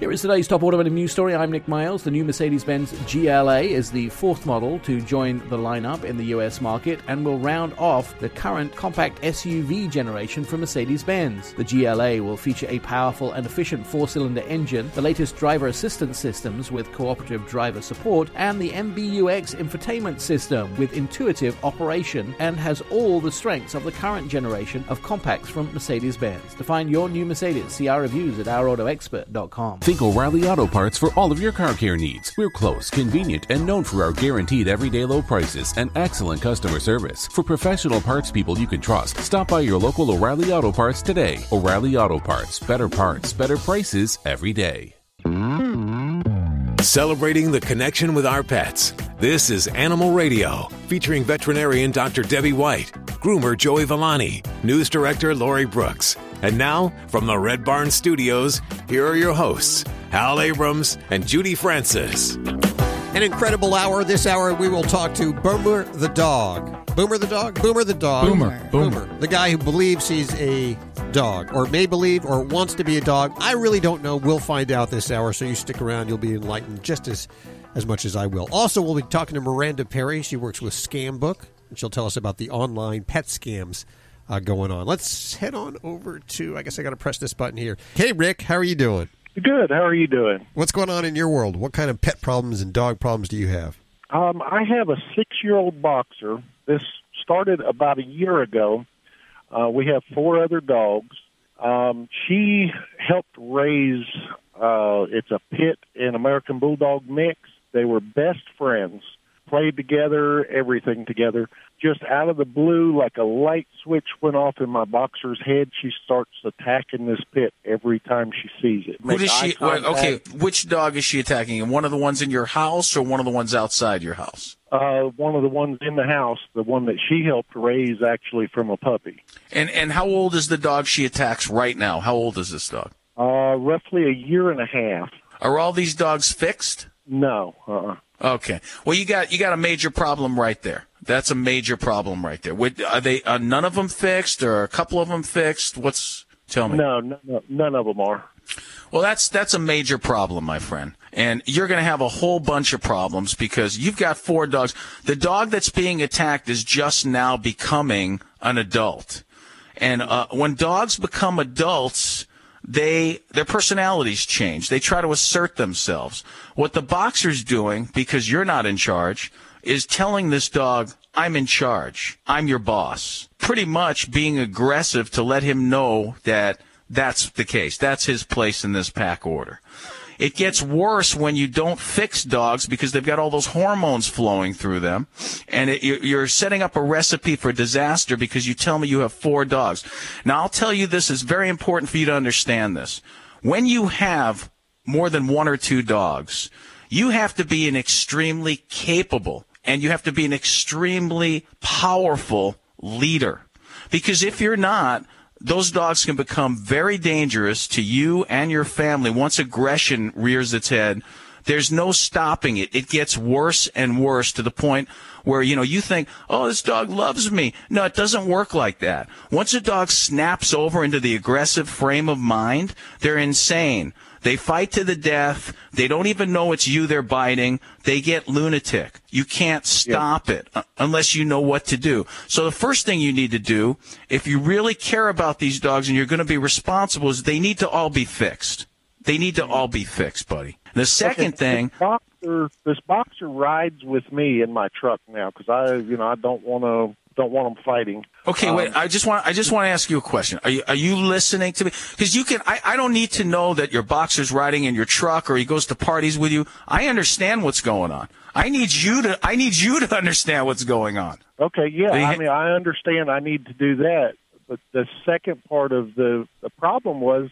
Here is today's top automotive news story. I'm Nick Miles. The new Mercedes Benz GLA is the fourth model to join the lineup in the US market and will round off the current compact SUV generation from Mercedes Benz. The GLA will feature a powerful and efficient four cylinder engine, the latest driver assistance systems with cooperative driver support, and the MBUX infotainment system with intuitive operation and has all the strengths of the current generation of compacts from Mercedes Benz. To find your new Mercedes, see our reviews at ourautoexpert.com. Think O'Reilly Auto Parts for all of your car care needs. We're close, convenient, and known for our guaranteed everyday low prices and excellent customer service. For professional parts people you can trust, stop by your local O'Reilly Auto Parts today. O'Reilly Auto Parts. Better parts, better prices every day. Celebrating the connection with our pets. This is Animal Radio, featuring veterinarian Dr. Debbie White, groomer Joey Villani, news director Lori Brooks. And now, from the Red Barn Studios, here are your hosts, Hal Abrams and Judy Francis. An incredible hour. This hour, we will talk to Boomer the dog. Boomer the dog? Boomer the dog. Boomer. Boomer. The guy who believes he's a dog, or may believe, or wants to be a dog. I really don't know. We'll find out this hour, so you stick around. You'll be enlightened just as, as much as I will. Also, we'll be talking to Miranda Perry. She works with Scambook, and she'll tell us about the online pet scams uh, going on. Let's head on over to, I guess I got to press this button here. Hey, Rick, how are you doing? Good. How are you doing? What's going on in your world? What kind of pet problems and dog problems do you have? Um, I have a six-year-old boxer. This started about a year ago. Uh, we have four other dogs. Um, she helped raise. Uh, it's a pit and American Bulldog mix. They were best friends, played together, everything together. Just out of the blue, like a light switch went off in my boxer's head. She starts attacking this pit every time she sees it. Who does she? wait, okay, which dog is she attacking? One of the ones in your house or one of the ones outside your house? Uh, one of the ones in the house, the one that she helped raise, actually from a puppy. And and how old is the dog she attacks right now? How old is this dog? Uh, roughly a year and a half. Are all these dogs fixed? No. Uh-uh. Okay. Well, you got you got a major problem right there. That's a major problem right there. Would, are they are none of them fixed or a couple of them fixed? What's tell me? No, no, no, none of them are. Well, that's that's a major problem, my friend. And you're going to have a whole bunch of problems because you've got four dogs. The dog that's being attacked is just now becoming an adult. And uh, when dogs become adults, they their personalities change. They try to assert themselves. What the boxer's doing because you're not in charge is telling this dog, "I'm in charge. I'm your boss." Pretty much being aggressive to let him know that that's the case. That's his place in this pack order. It gets worse when you don't fix dogs because they've got all those hormones flowing through them. And it, you- you're setting up a recipe for disaster because you tell me you have four dogs. Now, I'll tell you this is very important for you to understand this. When you have more than one or two dogs, you have to be an extremely capable and you have to be an extremely powerful leader. Because if you're not, those dogs can become very dangerous to you and your family once aggression rears its head. There's no stopping it. It gets worse and worse to the point where, you know, you think, oh, this dog loves me. No, it doesn't work like that. Once a dog snaps over into the aggressive frame of mind, they're insane. They fight to the death. They don't even know it's you they're biting. They get lunatic. You can't stop it uh, unless you know what to do. So the first thing you need to do, if you really care about these dogs and you're going to be responsible, is they need to all be fixed. They need to all be fixed, buddy. The second Okay, thing, this boxer, this boxer rides with me in my truck now because I, you know, I don't want to, don't want them fighting. Okay, wait. Um, I just want I just want to ask you a question. Are you are you listening to me? Because you can. I, I don't need to know that your boxer's riding in your truck or he goes to parties with you. I understand what's going on. I need you to. I need you to understand what's going on. Okay, yeah, I mean, I understand I need to do that, but the second part of the the problem was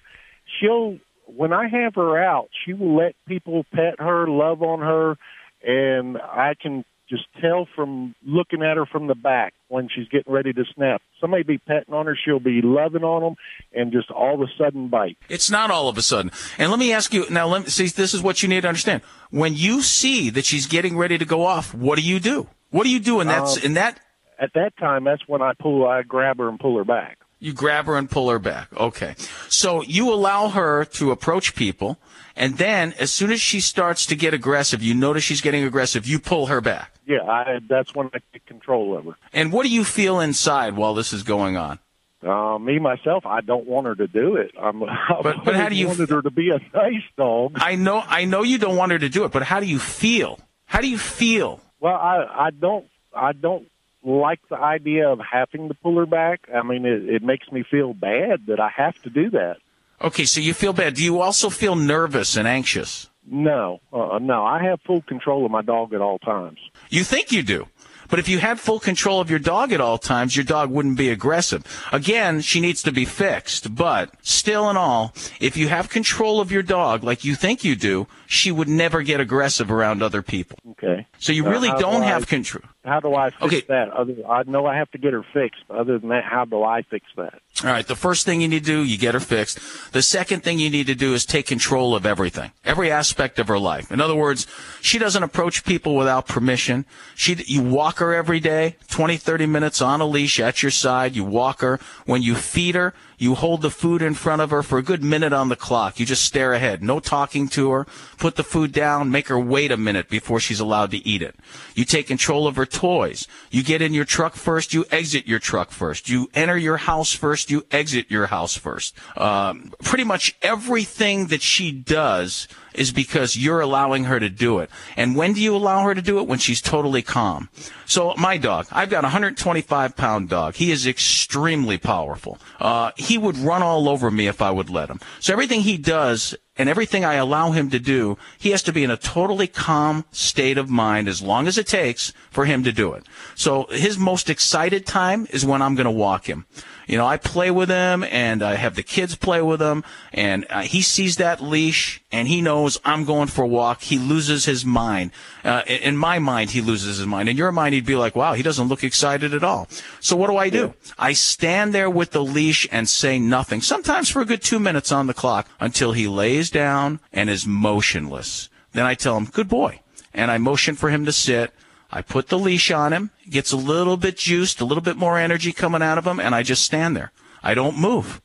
she'll when I have her out, she will let people pet her, love on her, and I can just tell from looking at her from the back when she's getting ready to snap. Somebody be petting on her, she'll be loving on them, and just all of a sudden bite. It's not all of a sudden. And let me ask you now. Let me see. This is what you need to understand. When you see that she's getting ready to go off, what do you do? What do you do in that? Um, in that, At that time, that's when I pull, I grab her and pull her back. you grab her and pull her back. Okay. So you allow her to approach people, and then as soon as she starts to get aggressive, you notice she's getting aggressive. You pull her back. Yeah, I, that's when I get control of her. And what do you feel inside while this is going on? Uh, me myself, I don't want her to do it. I'm, But- but how do you- wanted her to be a nice dog? I know, I know you don't want her to do it, but how do you feel? How do you feel? Well, I, I don't, I don't like the idea of having to pull her back. I mean, it, it makes me feel bad that I have to do that. Okay, so you feel bad. Do you also feel nervous and anxious? No, uh, no, I have full control of my dog at all times. You think you do, But if you had full control of your dog at all times, your dog wouldn't be aggressive. Again, she needs to be fixed, but still in all, if you have control of your dog like you think you do, she would never get aggressive around other people. Okay. So you Uh, really do don't have control. How do I fix Okay. that? Other, I know I have to get her fixed. Other than that, how do I fix that? All right, the first thing you need to do, you get her fixed. The second thing you need to do is take control of everything, every aspect of her life. In other words, she doesn't approach people without permission. She, you walk her every day, 20, 30 minutes on a leash at your side. You walk her. When you feed her, you hold the food in front of her for a good minute on the clock. You just stare ahead. No talking to her. Put the food down. Make her wait a minute before she's allowed to eat it. You take control of her toys. You get in your truck first. You exit your truck first. You enter your house first. You exit your house first. Um, pretty much everything that she does is because you're allowing her to do it. And when do you allow her to do it? When she's totally calm. So my dog, I've got a 125 pound dog. He is extremely powerful. Uh, he would run all over me if I would let him. So everything he does and everything I allow him to do, he has to be in a totally calm state of mind as long as it takes for him to do it. So his most excited time is when I'm going to walk him. You know, I play with him and I have the kids play with him and uh, he sees that leash and he knows I'm going for a walk. He loses his mind. Uh, in my mind, he loses his mind. In your mind, he'd be like, wow, he doesn't look excited at all. So what do I do? I stand there with the leash and say nothing, sometimes for a good two minutes on the clock until he lays down and is motionless. Then I tell him, good boy. And I motion for him to sit. I put the leash on him. Gets a little bit juiced, a little bit more energy coming out of him, and I just stand there. I don't move.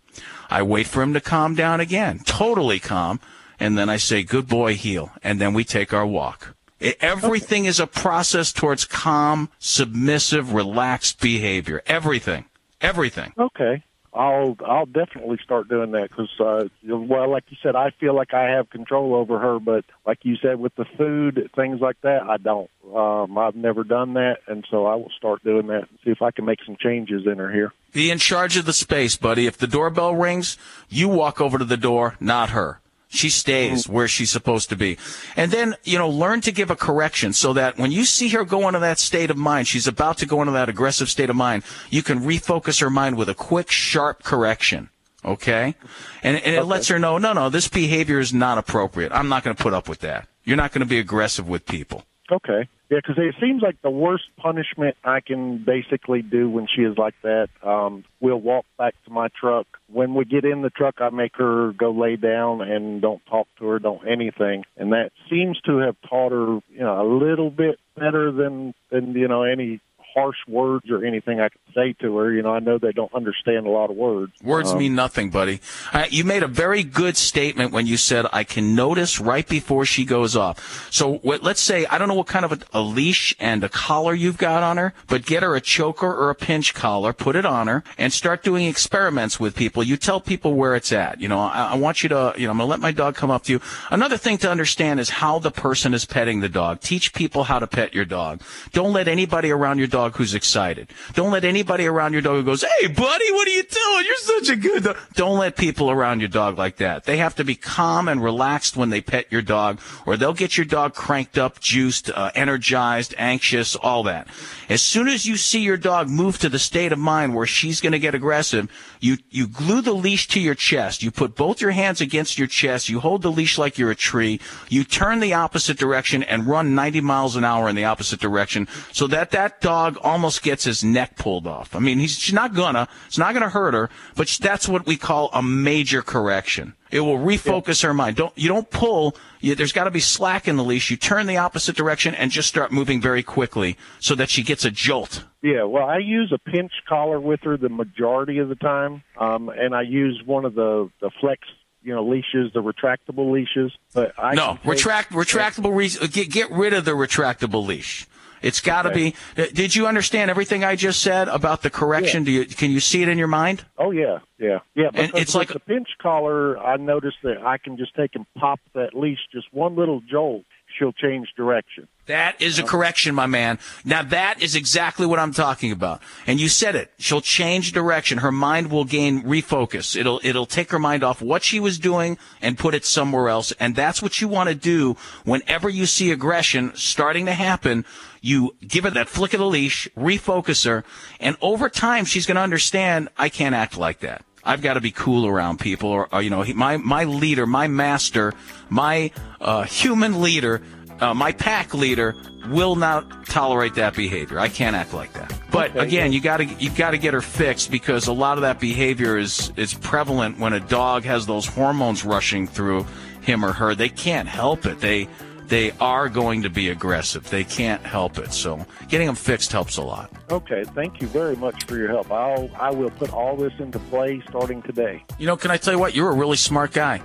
I wait for him to calm down again, totally calm, and then I say, good boy, heel, and then we take our walk. I- Everything is a process towards calm, submissive, relaxed behavior. Everything. Everything. Okay. I'll I'll definitely start doing that because uh, well, like you said, I feel like I have control over her, but like you said, with the food, things like that, I don't. Um, I've never done that, and so I will start doing that and see if I can make some changes in her here. Be in charge of the space, buddy. If the doorbell rings, you walk over to the door, not her. She stays where she's supposed to be. And then, you know, learn to give a correction so that when you see her go into that state of mind, she's about to go into that aggressive state of mind, you can refocus her mind with a quick, sharp correction. Okay? And, and it lets her know, no, no, this behavior is not appropriate. I'm not going to put up with that. You're not going to be aggressive with people. Okay. Yeah, because it seems like the worst punishment I can basically do when she is like that. Um, we'll walk back to my truck. When we get in the truck, I make her go lay down and don't talk to her, don't anything, and that seems to have taught her, you know, a little bit better than than you know any harsh words or anything I could say to her. You know, I know they don't understand a lot of words. Words Um, mean nothing, buddy. Uh, you made a very good statement when you said, I can notice right before she goes off. So what, let's say, I don't know what kind of a, a leash and a collar you've got on her, but get her a choker or a pinch collar, put it on her, and start doing experiments with people. You tell people where it's at. You know, I, I want you to, you know, I'm going to let my dog come up to you. Another thing to understand is how the person is petting the dog. Teach people how to pet your dog. Don't let anybody around your dog who's excited. Don't let anybody around your dog who goes, Hey, buddy, what are you doing? You're such a good dog. Don't let people around your dog like that. They have to be calm and relaxed when they pet your dog, or they'll get your dog cranked up, juiced, uh, energized, anxious, all that. As soon as you see your dog move to the state of mind where she's going to get aggressive, you, you glue the leash to your chest. You put both your hands against your chest. You hold the leash like you're a tree. You turn the opposite direction and run 90 miles an hour in the opposite direction so that that dog almost gets his neck pulled off. I mean, he's she's not gonna, it's not gonna hurt her, but that's what we call a major correction. It will refocus her mind. Don't, you don't pull, you, there's gotta be slack in the leash. You turn the opposite direction and just start moving very quickly so that she gets a jolt. Yeah, well, I use a pinch collar with her the majority of the time, um, and I use one of the the flex, you know, leashes, the retractable leashes. But I no, retract, retractable, re- get, get rid of the retractable leash. It's got to Okay. be. uh, Did you understand everything I just said about the correction? Do you can you see it in your mind? Oh yeah, yeah, yeah. And it's like- the pinch collar. I noticed that I can just take and pop that leash, just one little jolt. She'll change direction. That is a correction, my man. Now that is exactly what I'm talking about. And you said it. She'll change direction. Her mind will gain refocus. It'll it'll take her mind off what she was doing and put it somewhere else. And that's what you want to do whenever you see aggression starting to happen. You give her that flick of the leash, refocus her, and over time she's going to understand I can't act like that. I've got to be cool around people, or, or, you know, he, my my leader, my master, my uh, human leader, uh, my pack leader will not tolerate that behavior. I can't act like that. But Okay, again, you got to you got to get her fixed because a lot of that behavior is is prevalent when a dog has those hormones rushing through him or her. They can't help it. They they are going to be aggressive. They can't help it. So getting them fixed helps a lot. Okay, thank you very much for your help. I'll I will put all this into play starting today. You know, can I tell you what? You're a really smart guy.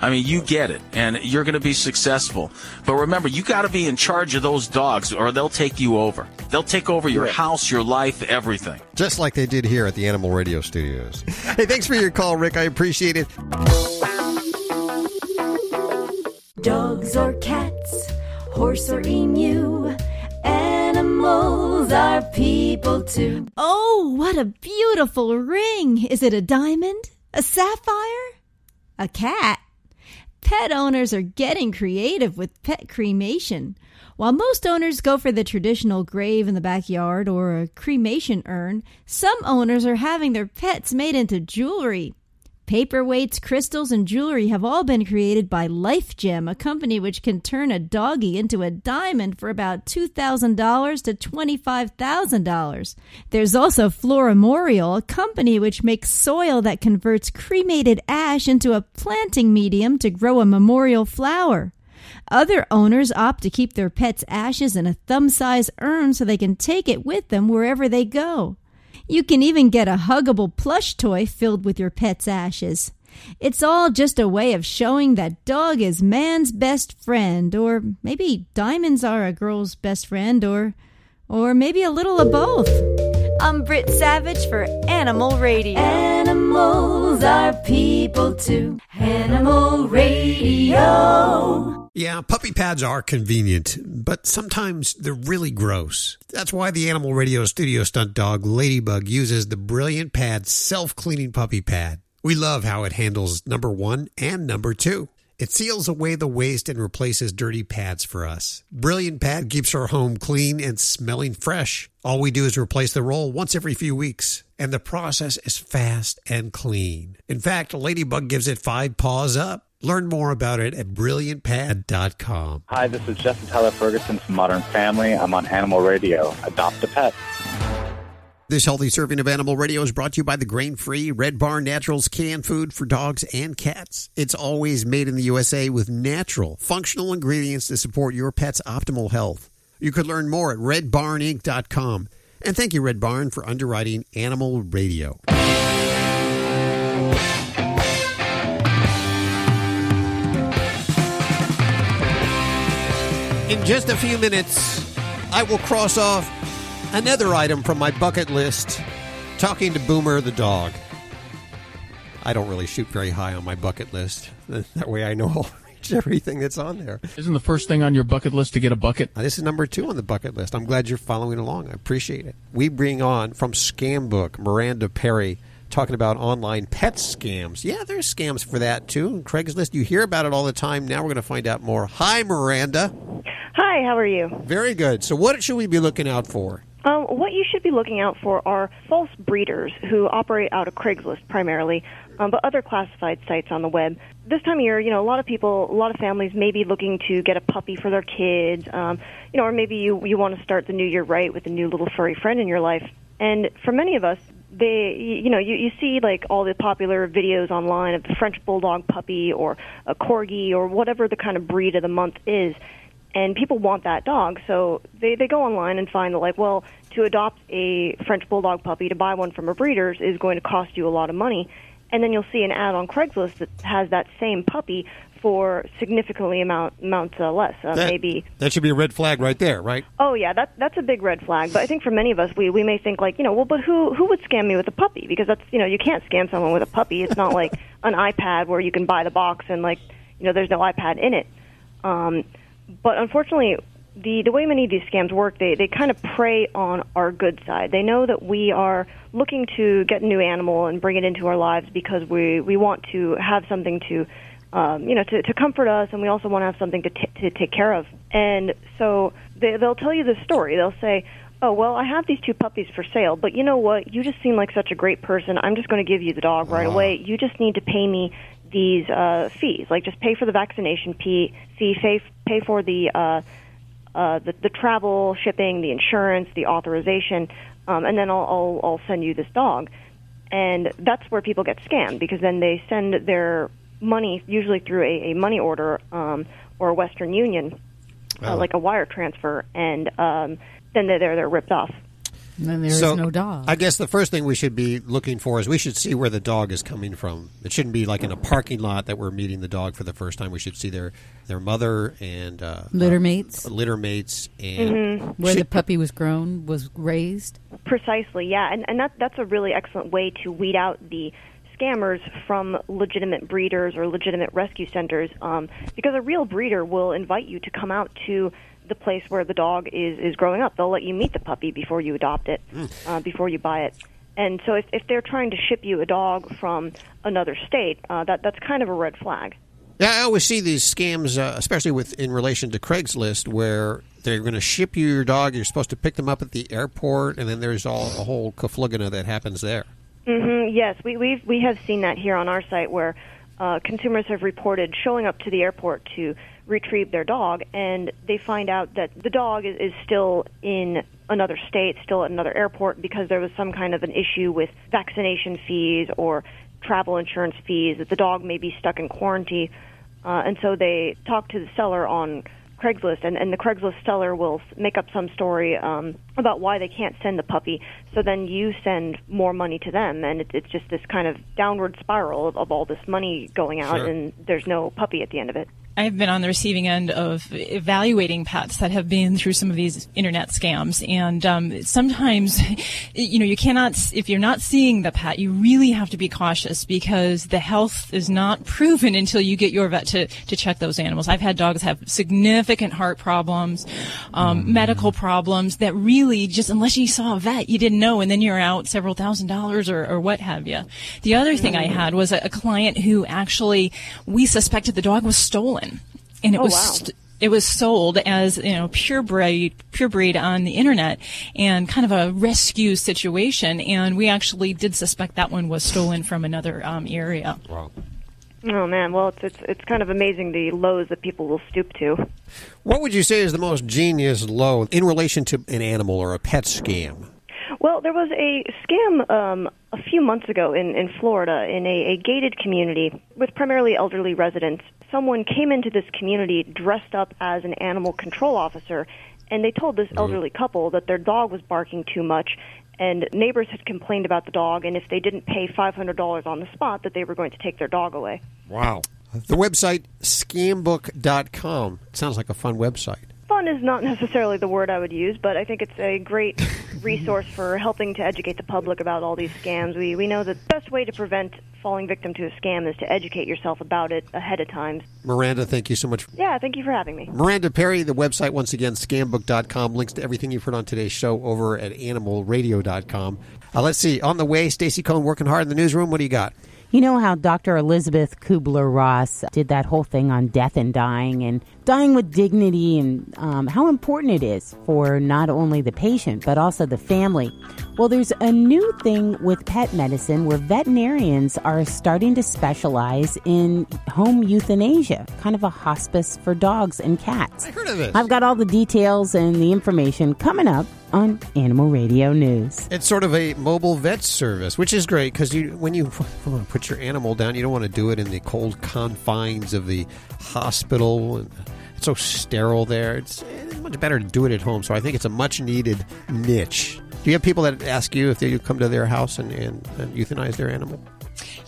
I mean, you get it, and you're going to be successful. But remember, you got to be in charge of those dogs, or they'll take you over. They'll take over your house, your life, everything. Just like they did here at the Animal Radio Studios. hey, thanks for your call, Rick. I appreciate it. Dogs or cats, horse or emu, animals are people too. Oh, what a beautiful ring! Is it a diamond? A sapphire? A cat? Pet owners are getting creative with pet cremation. While most owners go for the traditional grave in the backyard or a cremation urn, some owners are having their pets made into jewelry. Paperweights, crystals, and jewelry have all been created by Life Gem, a company which can turn a doggy into a diamond for about $2,000 to $25,000. There's also Florimorial, a company which makes soil that converts cremated ash into a planting medium to grow a memorial flower. Other owners opt to keep their pet's ashes in a thumb sized urn so they can take it with them wherever they go. You can even get a huggable plush toy filled with your pet's ashes. It's all just a way of showing that dog is man's best friend, or maybe diamonds are a girl's best friend, or or maybe a little of both. I'm Britt Savage for Animal Radio. Animals are people too. Animal Radio. Yeah, puppy pads are convenient, but sometimes they're really gross. That's why the Animal Radio studio stunt dog Ladybug uses the Brilliant Pad self cleaning puppy pad. We love how it handles number one and number two. It seals away the waste and replaces dirty pads for us. Brilliant Pad keeps our home clean and smelling fresh. All we do is replace the roll once every few weeks, and the process is fast and clean. In fact, Ladybug gives it five paws up. Learn more about it at brilliantpad.com. Hi, this is Jesse Tyler Ferguson from Modern Family. I'm on Animal Radio. Adopt a pet. This healthy serving of Animal Radio is brought to you by the grain free Red Barn Naturals canned food for dogs and cats. It's always made in the USA with natural, functional ingredients to support your pet's optimal health. You could learn more at redbarninc.com. And thank you, Red Barn, for underwriting Animal Radio. In just a few minutes, I will cross off another item from my bucket list talking to Boomer the dog. I don't really shoot very high on my bucket list. That way I know I'll reach everything that's on there. Isn't the first thing on your bucket list to get a bucket? This is number two on the bucket list. I'm glad you're following along. I appreciate it. We bring on from Scambook Miranda Perry talking about online pet scams. Yeah, there's scams for that too. And Craigslist, you hear about it all the time. Now we're going to find out more. Hi, Miranda. Hi, how are you? Very good. So, what should we be looking out for? Um, what you should be looking out for are false breeders who operate out of Craigslist primarily, um, but other classified sites on the web. This time of year, you know, a lot of people, a lot of families may be looking to get a puppy for their kids, um, you know, or maybe you you want to start the new year right with a new little furry friend in your life. And for many of us, they, you know, you, you see like all the popular videos online of the French bulldog puppy or a corgi or whatever the kind of breed of the month is and people want that dog. So they they go online and find that like well to adopt a french bulldog puppy to buy one from a breeder's is going to cost you a lot of money. And then you'll see an ad on craigslist that has that same puppy for significantly amount amounts uh, less uh, That- maybe That should be a red flag right there, right? Oh yeah, that that's a big red flag. But I think for many of us, we we may think like, you know, well, but who who would scam me with a puppy? Because that's you know, you can't scam someone with a puppy. It's not like an iPad where you can buy the box and like, you know, there's no iPad in it. Um, but unfortunately, the the way many of these scams work, they they kind of prey on our good side. They know that we are looking to get a new animal and bring it into our lives because we we want to have something to um, you know, to, to comfort us, and we also want to have something to, t- to take care of. And so they, they'll tell you the story. They'll say, "Oh, well, I have these two puppies for sale, but you know what? You just seem like such a great person. I'm just going to give you the dog right away. You just need to pay me these uh, fees, like just pay for the vaccination fee, fee, pay, pay for the." Uh, uh, the, the travel, shipping, the insurance, the authorization, um, and then I'll, I'll, I'll send you this dog. And that's where people get scammed because then they send their money, usually through a, a money order um, or a Western Union, uh, Oh. like a wire transfer, and um, then they're, they're ripped off. And then there's so no dog. I guess the first thing we should be looking for is we should see where the dog is coming from. It shouldn't be like in a parking lot that we're meeting the dog for the first time. We should see their their mother and uh, Litter uh, mates. litter mates, and Mhm. Where the puppy was grown, was raised. Precisely, yeah, and and that that's a really excellent way to weed out the scammers from legitimate breeders or legitimate rescue centers, um, because a real breeder will invite you to come out to the place where the dog is is growing up. They'll let you meet the puppy before you adopt it, uh, before you buy it. And so, if, if they're trying to ship you a dog from another state, uh, that that's kind of a red flag. Yeah, I always see these scams, uh, especially with in relation to Craigslist, where they're going to ship you your dog. You're supposed to pick them up at the airport, and then there's all a whole kaflugana that happens there. Hmm Yes, we we've, we have seen that here on our site where uh, consumers have reported showing up to the airport to retrieve their dog, and they find out that the dog is, is still in another state, still at another airport, because there was some kind of an issue with vaccination fees or travel insurance fees. That the dog may be stuck in quarantine, uh, and so they talk to the seller on Craigslist, and, and the Craigslist seller will make up some story um, about why they can't send the puppy. So then you send more money to them, and it, it's just this kind of downward spiral of, of all this money going out, Sure. and there's no puppy at the end of it. I've been on the receiving end of evaluating pets that have been through some of these internet scams, and um, sometimes, you know, you cannot. If you're not seeing the pet, you really have to be cautious because the health is not proven until you get your vet to to check those animals. I've had dogs have significant heart problems, um, medical problems that really just unless you saw a vet, you didn't know, and then you're out several thousand dollars or, or what have you. The other thing I had was a, a client who actually we suspected the dog was stolen, and it Oh, was. wow. st- it was sold as you know pure breed, pure breed on the internet, and kind of a rescue situation. And we actually did suspect that one was stolen from another um, area. Wow. Oh man, well it's it's it's kind of amazing the lows that people will stoop to. What would you say is the most genius low in relation to an animal or a pet scam? Well, there was a scam um, a few months ago in, in Florida in a, a gated community with primarily elderly residents. Someone came into this community dressed up as an animal control officer, and they told this elderly couple that their dog was barking too much, and neighbors had complained about the dog, and if they didn't pay $500 on the spot, that they were going to take their dog away. Wow. The website scambook.com. Sounds like a fun website. Fun is not necessarily the word I would use, but I think it's a great resource for helping to educate the public about all these scams. We we know the best way to prevent falling victim to a scam is to educate yourself about it ahead of time. Miranda, thank you so much. Yeah, thank you for having me. Miranda Perry, the website, once again, scambook.com. Links to everything you've heard on today's show over at animalradio.com. Uh, let's see. On the way, Stacey Cohn working hard in the newsroom. What do you got? You know how Dr. Elizabeth Kubler Ross did that whole thing on death and dying and dying with dignity and um, how important it is for not only the patient but also the family. Well, there's a new thing with pet medicine where veterinarians are starting to specialize in home euthanasia, kind of a hospice for dogs and cats. I heard of this. I've got all the details and the information coming up on Animal Radio News. It's sort of a mobile vet service, which is great because you, when you put your animal down, you don't want to do it in the cold confines of the hospital. It's so sterile there. It's, it's much better to do it at home. So I think it's a much needed niche. Do you have people that ask you if they come to their house and, and, and euthanize their animal?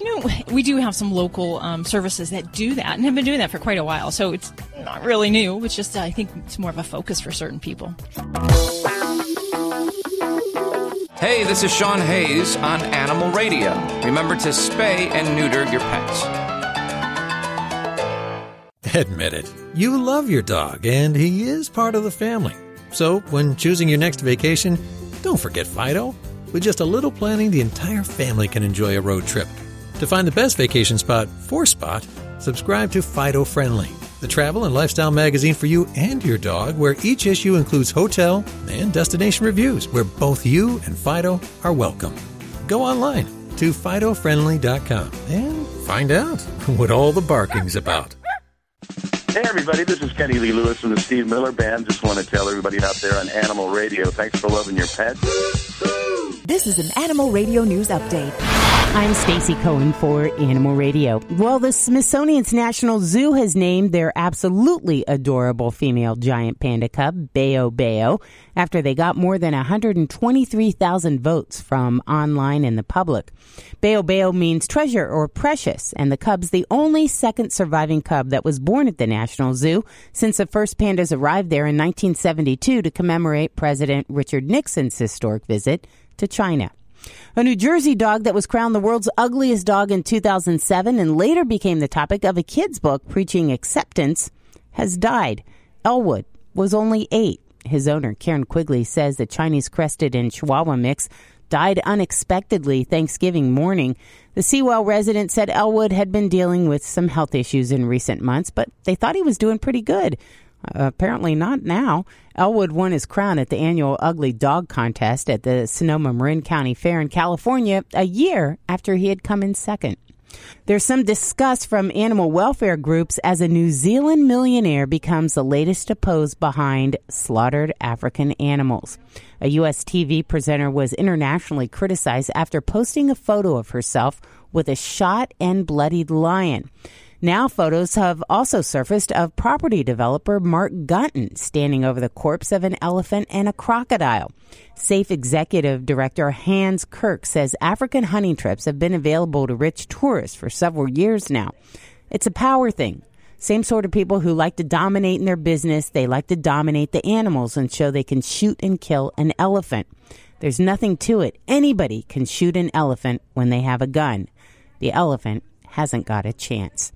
You know, we do have some local um, services that do that and have been doing that for quite a while. So it's not really new. It's just, I think it's more of a focus for certain people. Hey, this is Sean Hayes on Animal Radio. Remember to spay and neuter your pets. Admit it. You love your dog, and he is part of the family. So, when choosing your next vacation, don't forget Fido. With just a little planning, the entire family can enjoy a road trip. To find the best vacation spot for Spot, subscribe to Fido Friendly, the travel and lifestyle magazine for you and your dog, where each issue includes hotel and destination reviews, where both you and Fido are welcome. Go online to FidoFriendly.com and find out what all the barking's about. Hey, everybody, this is Kenny Lee Lewis from the Steve Miller Band. Just want to tell everybody out there on Animal Radio, thanks for loving your pets. This is an Animal Radio News Update. I'm Stacy Cohen for Animal Radio. Well, the Smithsonian's National Zoo has named their absolutely adorable female giant panda cub, Bao Bao, after they got more than 123,000 votes from online and the public. Bao Bao means treasure or precious, and the cub's the only second surviving cub that was born at the National Zoo since the first pandas arrived there in 1972 to commemorate President Richard Nixon's historic visit to China. A New Jersey dog that was crowned the world's ugliest dog in 2007 and later became the topic of a kid's book preaching acceptance has died. Elwood was only eight. His owner, Karen Quigley, says the Chinese crested and Chihuahua mix died unexpectedly Thanksgiving morning. The Sewell resident said Elwood had been dealing with some health issues in recent months, but they thought he was doing pretty good. Apparently not now. Elwood won his crown at the annual Ugly Dog Contest at the Sonoma Marin County Fair in California a year after he had come in second. There's some disgust from animal welfare groups as a New Zealand millionaire becomes the latest to pose behind slaughtered African animals. A U.S. TV presenter was internationally criticized after posting a photo of herself with a shot and bloodied lion. Now, photos have also surfaced of property developer Mark Gunton standing over the corpse of an elephant and a crocodile. Safe Executive Director Hans Kriek says African hunting trips have been available to rich tourists for several years now. It's a power thing. Same sort of people who like to dominate in their business, they like to dominate the animals and show they can shoot and kill an elephant. There's nothing to it. Anybody can shoot an elephant when they have a gun. The elephant hasn't got a chance.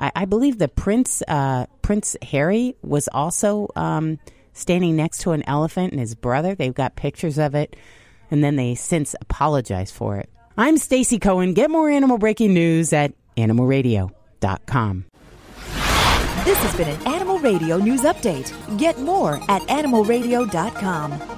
I, I believe the Prince uh, Prince Harry was also um, standing next to an elephant and his brother. They've got pictures of it, and then they since apologized for it. I'm Stacy Cohen. Get more animal breaking news at animalradio.com. This has been an Animal Radio News Update. Get more at animalradio.com.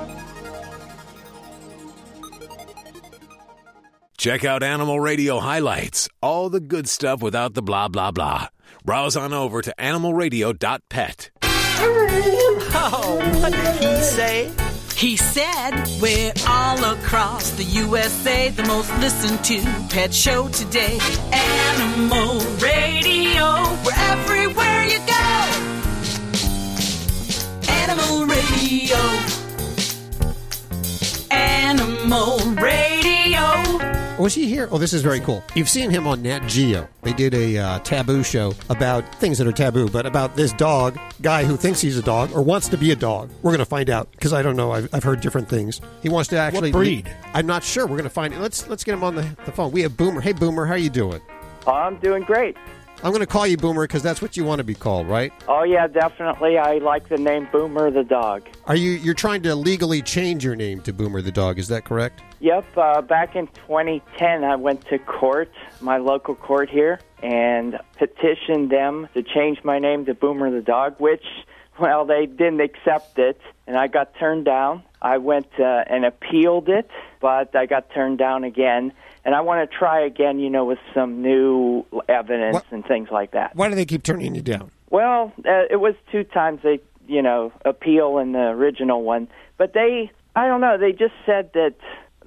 Check out Animal Radio highlights, all the good stuff without the blah blah blah. Browse on over to animalradio.pet. Oh, what did he say? He said, We're all across the USA, the most listened to pet show today. Animal Radio, we're everywhere you go. Animal Radio. Animal Radio. Was he here? Oh, this is very cool. You've seen him on Nat Geo. They did a uh, taboo show about things that are taboo, but about this dog guy who thinks he's a dog or wants to be a dog. We're going to find out because I don't know. I've, I've heard different things. He wants to actually breed? I'm not sure. We're going to find it. Let's let's get him on the, the phone. We have Boomer. Hey, Boomer, how you doing? I'm doing great. I'm going to call you Boomer because that's what you want to be called, right? Oh yeah, definitely. I like the name Boomer the dog. Are you you're trying to legally change your name to Boomer the dog? Is that correct? Yep. Uh, back in 2010, I went to court, my local court here, and petitioned them to change my name to Boomer the dog, which, well, they didn't accept it, and I got turned down. I went uh, and appealed it, but I got turned down again. And I want to try again, you know, with some new evidence What- and things like that. Why do they keep turning you down? Well, uh, it was two times they, you know, appeal in the original one, but they, I don't know, they just said that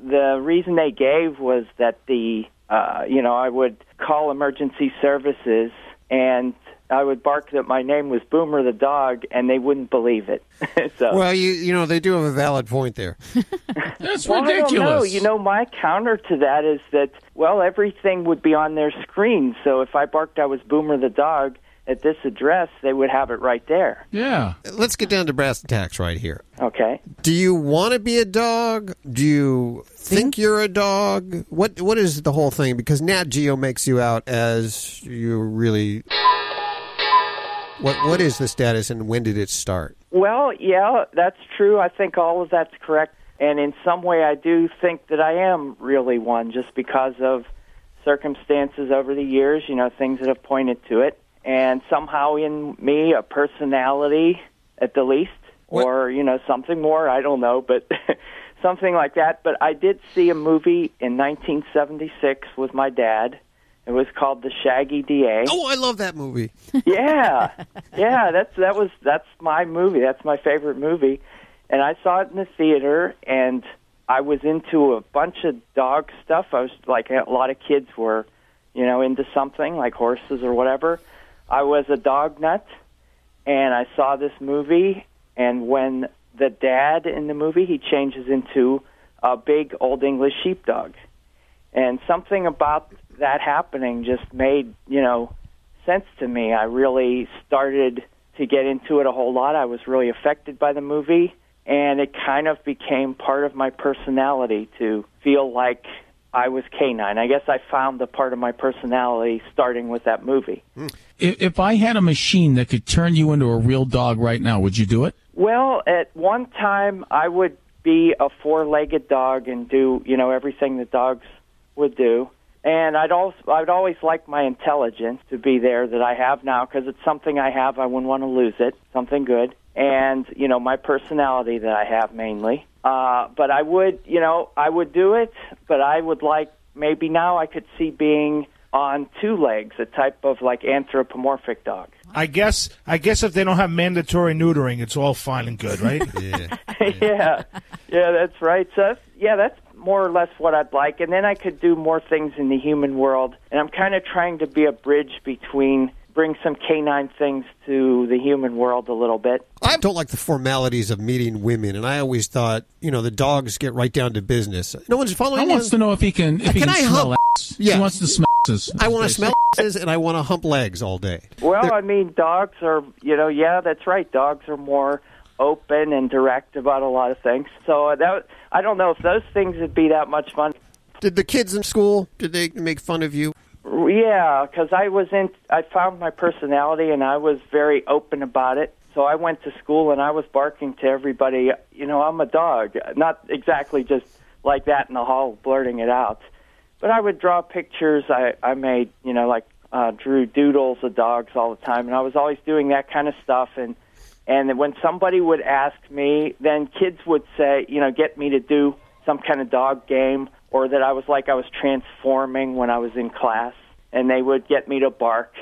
the reason they gave was that the, uh, you know, I would call emergency services and I would bark that my name was Boomer the dog, and they wouldn't believe it. so, Well, you you know they do have a valid point there. That's well, I don't know. You know, my counter to that is that well, everything would be on their screen. So if I barked I was Boomer the dog at this address, they would have it right there. Yeah. Let's get down to brass tacks right here. Okay. Do you want to be a dog? Do you think you're a dog? What What is the whole thing? Because Nat Geo makes you out as you really. What what is the status and when did it start? Well, yeah, that's true. I think all of that's correct. And in some way, I do think that I am really one just because of circumstances over the years, you know, things that have pointed to it. And somehow in me, a personality at the least, or, you know, something more, I don't know, but something like that. But I did see a movie in 1976 with my dad. It was called The Shaggy DA. Oh, I love that movie. yeah, yeah, that's that was that's my movie. That's my favorite movie, and I saw it in the theater, and I was into a bunch of dog stuff. I was like a lot of kids were, you know, into something like horses or whatever. I was a dog nut, and I saw this movie, and when the dad in the movie he changes into a big old English sheepdog, and something about that happening just made you know sense to me. I really started to get into it a whole lot. I was really affected by the movie, and it kind of became part of my personality to feel like I was canine. I guess I found the part of my personality starting with that movie. Hmm. If, if I had a machine that could turn you into a real dog right now, would you do it? Well, at one time I would be a four-legged dog and do, you know, everything that dogs would do. And I'd also I'd always like my intelligence to be there that I have now because it's something I have. I wouldn't want to lose it. Something good. And you know my personality that I have mainly. Uh, but I would, you know, I would do it. But I would like maybe now I could see being on two legs, a type of like anthropomorphic dog. I guess I guess if they don't have mandatory neutering, it's all fine and good, right? yeah. yeah, yeah, that's right. So that's, yeah, that's more or less what I'd like, and then I could do more things in the human world. And I'm kind of trying to be a bridge between bring some canine things to the human world a little bit. I don't like the formalities of meeting women, and I always thought, you know, the dogs get right down to business. No one's following. I wants to know if he can if he Can can, I smell hump? ass. Yeah. He wants to smell ass. I want to smell asses and I want to hump legs all day. Well, I mean, dogs are, you know, yeah, that's right. Dogs are more open and direct about a lot of things. So uh, that I don't know if those things would be that much fun. Did the kids in school did they make fun of you? Yeah, because I was in. I found my personality, and I was very open about it. So I went to school, and I was barking to everybody. You know, I'm a dog. Not exactly just like that in the hall, blurting it out, but I would draw pictures. I I made, you know, like uh, drew doodles of dogs all the time, and I was always doing that kind of stuff. And and when somebody would ask me, then kids would say, you know, get me to do some kind of dog game, or that I was like I was transforming when I was in class, and they would get me to bark,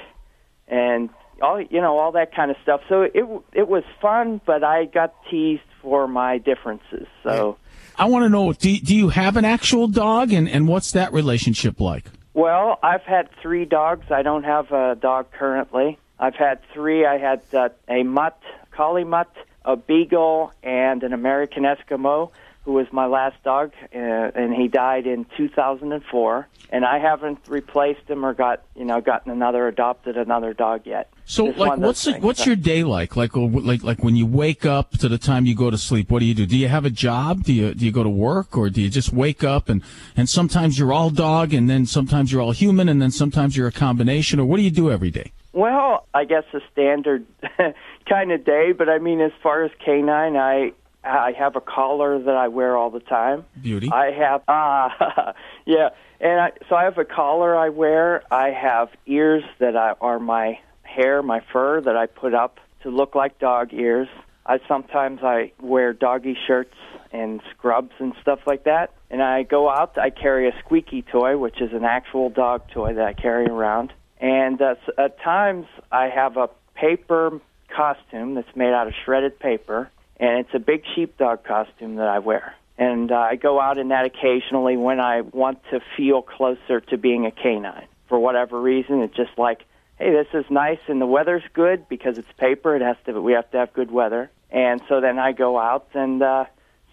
and all you know, all that kind of stuff. So it it was fun, but I got teased for my differences. So. I want to know do, do you have an actual dog and, and what's that relationship like? Well, I've had three dogs. I don't have a dog currently. I've had three. I had uh, a mutt, collie mutt, a beagle, and an American Eskimo, who was my last dog, uh, and he died in 2004. And I haven't replaced him or got you know gotten another adopted another dog yet. So, It's like, one of those what's the, what's your day like? Like, like, like when you wake up to the time you go to sleep. What do you do? Do you have a job? Do you do you go to work, or do you just wake up and and sometimes you're all dog, and then sometimes you're all human, and then sometimes you're a combination, or what do you do every day? Well, I guess a standard kind of day, but I mean, as far as canine, I I have a collar that I wear all the time. Beauty. I have ah yeah, and I, so I have a collar I wear. I have ears that I, are my hair, my fur that I put up to look like dog ears. I sometimes I wear doggy shirts and scrubs and stuff like that. And I go out. I carry a squeaky toy, which is an actual dog toy that I carry around. And uh, at times I have a paper costume that's made out of shredded paper, and it's a big sheepdog costume that I wear. And uh, I go out in that occasionally when I want to feel closer to being a canine. For whatever reason, it's just like, hey, this is nice and the weather's good because it's paper. It has to. We have to have good weather. And so then I go out and uh,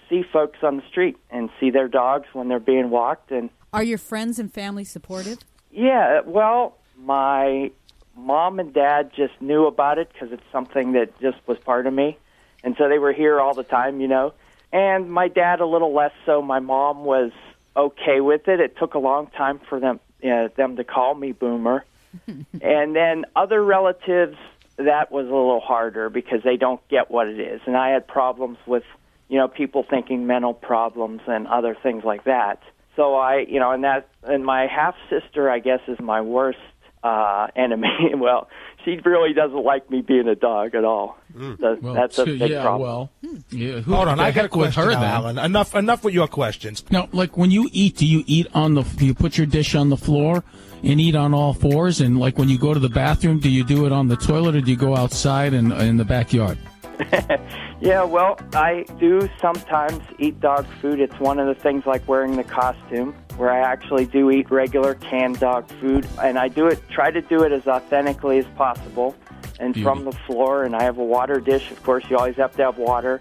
see folks on the street and see their dogs when they're being walked and Are your friends and family supportive? yeah, well, my mom and dad just knew about it because it's something that just was part of me, and so they were here all the time, you know. And my dad a little less so. My mom was okay with it. It took a long time for them you know, them to call me Boomer, and then other relatives that was a little harder because they don't get what it is. And I had problems with, you know, people thinking mental problems and other things like that. So I, you know, and that, and my half sister, I guess, is my worst uh, enemy. well, she really doesn't like me being a dog at all. Hmm. So Well, that's a too- big yeah, problem. well, hmm. yeah, who Hold on, I got a heck with question, her now, then? Alan. Enough, enough with your questions. Now, like when you eat, do you eat on the? Do you put your dish on the floor and eat on all fours? And like when you go to the bathroom, do you do it on the toilet or do you go outside and in the backyard? Yeah, well, I do sometimes eat dog food. It's one of the things like wearing the costume, where I actually do eat regular canned dog food, and I do it, try to do it as authentically as possible, and from the floor. And I have a water dish. Of course, you always have to have water,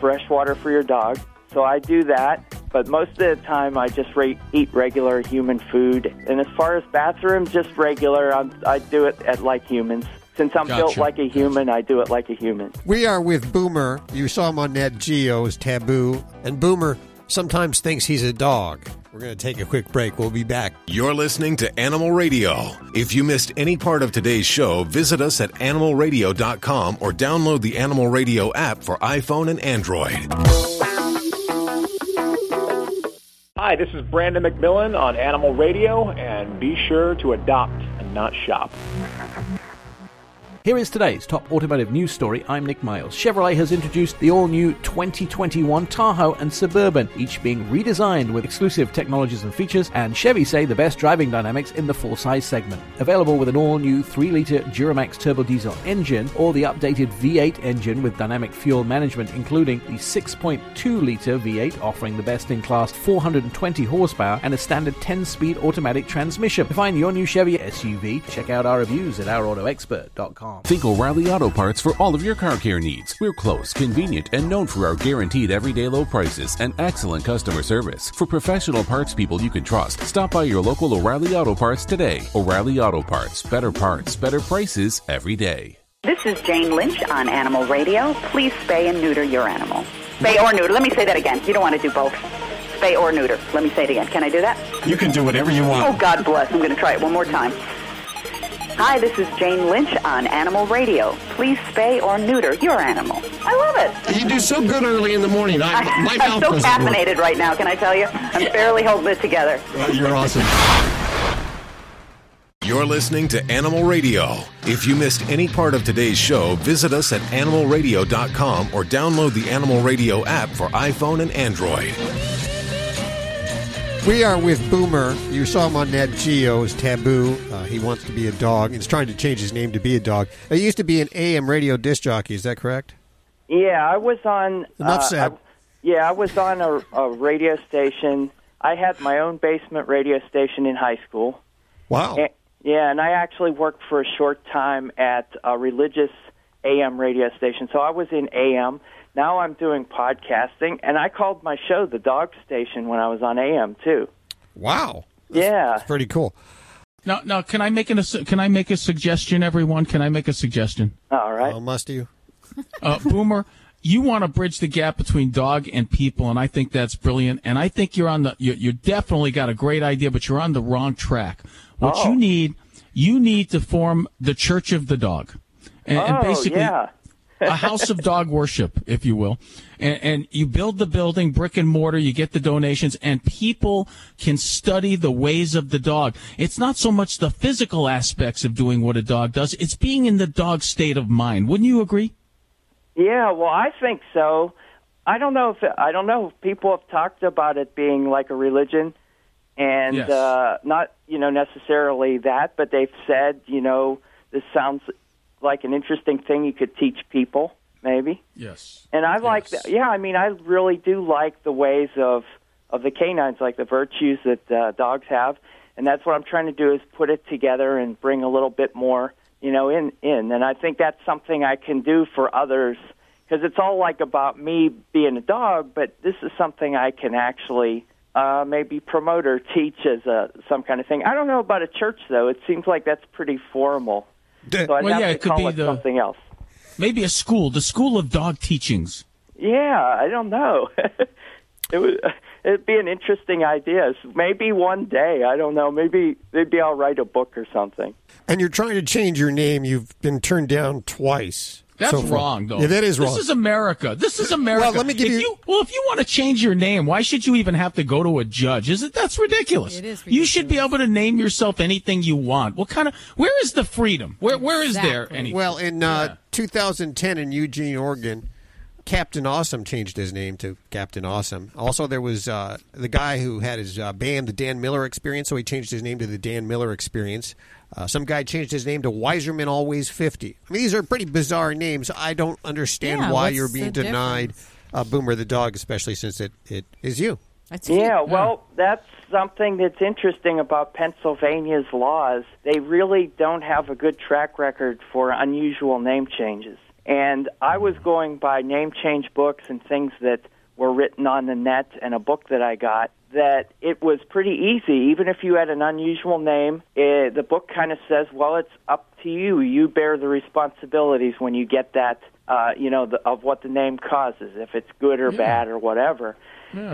fresh water for your dog. So I do that. But most of the time, I just re- eat regular human food. And as far as bathroom, just regular. I'm, I do it at like humans. Since I'm built like a human, I do it like a human. We are with Boomer. You saw him on Nat Geo's Taboo. And Boomer sometimes thinks he's a dog. We're going to take a quick break. We'll be back. You're listening to Animal Radio. If you missed any part of today's show, visit us at animalradio.com or download the Animal Radio app for iPhone and Android. Hi, this is Brandon McMillan on Animal Radio, and be sure to adopt and not shop. Here is today's top automotive news story. I'm Nick Miles. Chevrolet has introduced the all new 2021 Tahoe and Suburban, each being redesigned with exclusive technologies and features, and Chevy say the best driving dynamics in the full size segment. Available with an all new 3 litre Duramax turbo diesel engine or the updated V8 engine with dynamic fuel management, including the 6.2 litre V8 offering the best in class 420 horsepower and a standard 10 speed automatic transmission. To find your new Chevy SUV, check out our reviews at ourautoexpert.com. Think O'Reilly Auto Parts for all of your car care needs. We're close, convenient, and known for our guaranteed everyday low prices and excellent customer service. For professional parts people you can trust, stop by your local O'Reilly Auto Parts today. O'Reilly Auto Parts. Better parts, better prices every day. This is Jane Lynch on Animal Radio. Please spay and neuter your animal. Spay or neuter. Let me say that again. You don't want to do both. Spay or neuter. Let me say it again. Can I do that? You can do whatever you want. Oh, God bless. I'm going to try it one more time. Hi, this is Jane Lynch on Animal Radio. Please spay or neuter your animal. I love it. You do so good early in the morning. I, my I'm mouth so doesn't work. caffeinated right now, can I tell you? I'm barely holding it together. Uh, You're awesome. You're listening to Animal Radio. If you missed any part of today's show, visit us at animalradio.com or download the Animal Radio app for iPhone and Android. We are with Boomer. You saw him on Nat Geo's Taboo. Uh, he wants to be a dog. He's trying to change his name to be a dog. He used to be an AM radio disc jockey. Is that correct? Yeah, I was on. Enough uh, said. I- yeah, I was on a, a radio station. I had my own basement radio station in high school. Wow. And- yeah, and I actually worked for a short time at a religious AM radio station. So I was in AM. Now I'm doing podcasting, and I called my show the Dog Station when I was on AM too. Wow. Yeah. It's pretty cool. Now, now, can I make an, a can I make a suggestion, everyone? Can I make a suggestion? All right. Oh, must you? Uh, Boomer, you want to bridge the gap between dog and people, and I think that's brilliant. And I think you're on the, you you definitely got a great idea, but you're on the wrong track. What Oh. you need, you need to form the Church of the Dog, and, and Oh, basically yeah. A house of dog worship, if you will. And, and you build the building, brick and mortar, you get the donations, and people can study the ways of the dog. It's not so much the physical aspects of doing what a dog does, it's being in the dog state of mind. Wouldn't you agree? Yeah, well, I think so. I don't know if I don't know if people have talked about it being like a religion, and Yes. uh, not you know necessarily that, but they've said you know this sounds like an interesting thing you could teach people maybe. Yes. And I like that. Yeah, I mean, I really do like the ways of of the canines, like the virtues that uh, dogs have, and that's what I'm trying to do is put it together and bring a little bit more, you know, in in. And I think that's something I can do for others because it's all like about me being a dog, but this is something I can actually. Uh, maybe promote or teach as a some kind of thing. I don't know about a church though. It seems like that's pretty formal. So well, yeah, it could call be it the something else. maybe a school, the school of dog teachings. Yeah, I don't know. it would it'd be an interesting idea. Maybe one day, I don't know. Maybe maybe I'll write a book or something. And you're trying to change your name. You've been turned down twice. That's so wrong, though. Yeah, that is wrong. This is America. This is America. Well, let me give if you- Well, if you want to change your name, why should you even have to go to a judge? Is it? That's ridiculous. It is You should be able to name yourself anything you want. What kind of? Where is the freedom? Where Where is there Exactly. any? Well, in uh, 2010 in Eugene, Oregon, Captain Awesome changed his name to Captain Awesome. Also, there was uh, the guy who had his uh, band, the Dan Miller Experience, so he changed his name to the Dan Miller Experience. Uh, some guy changed his name to Wiserman Always 50. I mean, these are pretty bizarre names. I don't understand Yeah, why you're being denied uh, Boomer the dog, especially since it, it is you. That's Yeah, well, that's something that's interesting about Pennsylvania's laws. They really don't have a good track record for unusual name changes. And I was going by name change books and things that were written on the net and a book that I got that it was pretty easy. Even if you had an unusual name, eh, the book kind of says, well, it's up to you. You bear the responsibilities when you get that, uh, you know, the, of what the name causes, if it's good or bad or whatever.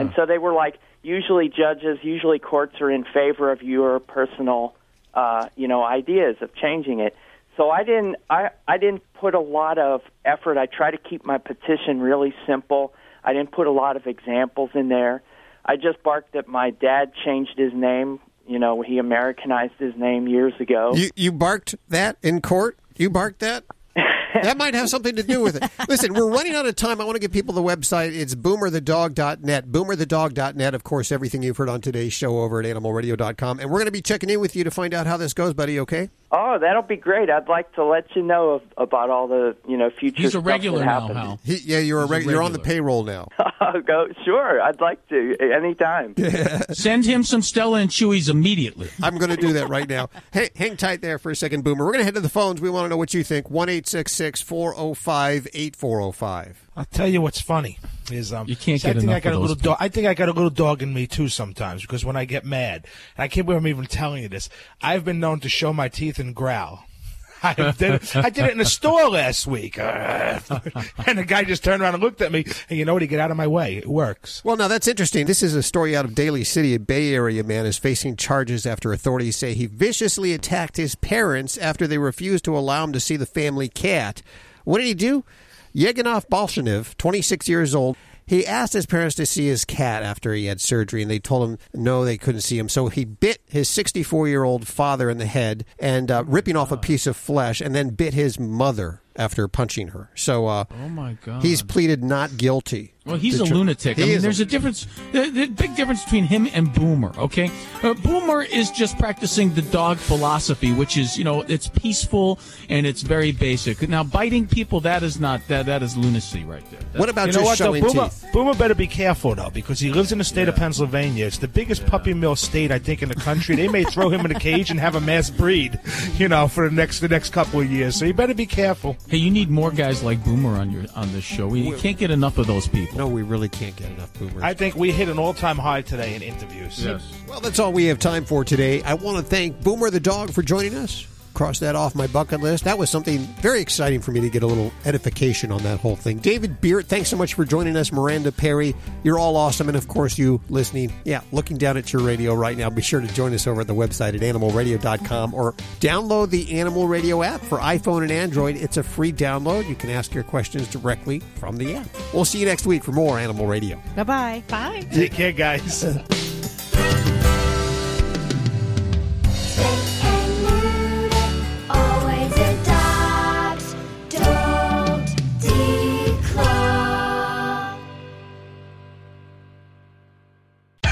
And so they were like, usually judges, usually courts are in favor of your personal, uh, you know, ideas of changing it. So I didn't, I, I didn't put a lot of effort. I try to keep my petition really simple. I didn't put a lot of examples in there. I just barked that my dad changed his name. You know, he Americanized his name years ago. You, you barked that in court? You barked that? that might have something to do with it. Listen, we're running out of time. I want to give people the website. It's boomerthedog.net. Boomerthedog.net. Of course, everything you've heard on today's show over at animalradio.com. And we're going to be checking in with you to find out how this goes, buddy, okay? Oh, that'll be great. I'd like to let you know of, about all the you know future. He's a stuff regular that now. Hal. He, yeah, you're, a He's a reg- you're on the payroll now. Oh, go. Sure, I'd like to anytime. Send him some Stella and Chewy's immediately. I'm going to do that right now. Hey, hang tight there for a second, Boomer. We're going to head to the phones. We want to know what you think. 1 405 8405. I'll tell you what's funny is um You can't see, I get think I got a those little dog. I think I got a little dog in me too sometimes because when I get mad, and I can't believe I'm even telling you this. I've been known to show my teeth and growl. I did, it, I did it in a store last week, and the guy just turned around and looked at me. And you know what? He get out of my way. It works. Well, now that's interesting. This is a story out of Daly City. A Bay Area man is facing charges after authorities say he viciously attacked his parents after they refused to allow him to see the family cat. What did he do? Yeganov Bolshunev, 26 years old, he asked his parents to see his cat after he had surgery, and they told him no, they couldn't see him. So he bit his 64 year old father in the head and uh, ripping off a piece of flesh, and then bit his mother after punching her. So uh, Oh my God. he's pleaded not guilty. Well, he's a tr- lunatic. I mean, there's a difference, the, the big difference between him and Boomer. Okay, uh, Boomer is just practicing the dog philosophy, which is, you know, it's peaceful and it's very basic. Now, biting people, that is not that that is lunacy right there. What about you know just what? Though, showing Boomer, teeth? Boomer better be careful though, because he lives in the state of Pennsylvania. It's the biggest puppy mill state I think in the country. They may throw him in a cage and have a mass breed, you know, for the next the next couple of years. So you better be careful. Hey, you need more guys like Boomer on your on this show. We can't get enough of those people. No, we really can't get enough boomers. I think we hit an all time high today in interviews. Yes. Well, that's all we have time for today. I want to thank Boomer the dog for joining us. Cross that off my bucket list. That was something very exciting for me to get a little edification on that whole thing. David Beart, thanks so much for joining us. Miranda Perry, you're all awesome. And of course, you listening, yeah, looking down at your radio right now, be sure to join us over at the website at animalradio.com or download the Animal Radio app for iPhone and Android. It's a free download. You can ask your questions directly from the app. We'll see you next week for more Animal Radio. Bye bye. Bye. Take care, guys.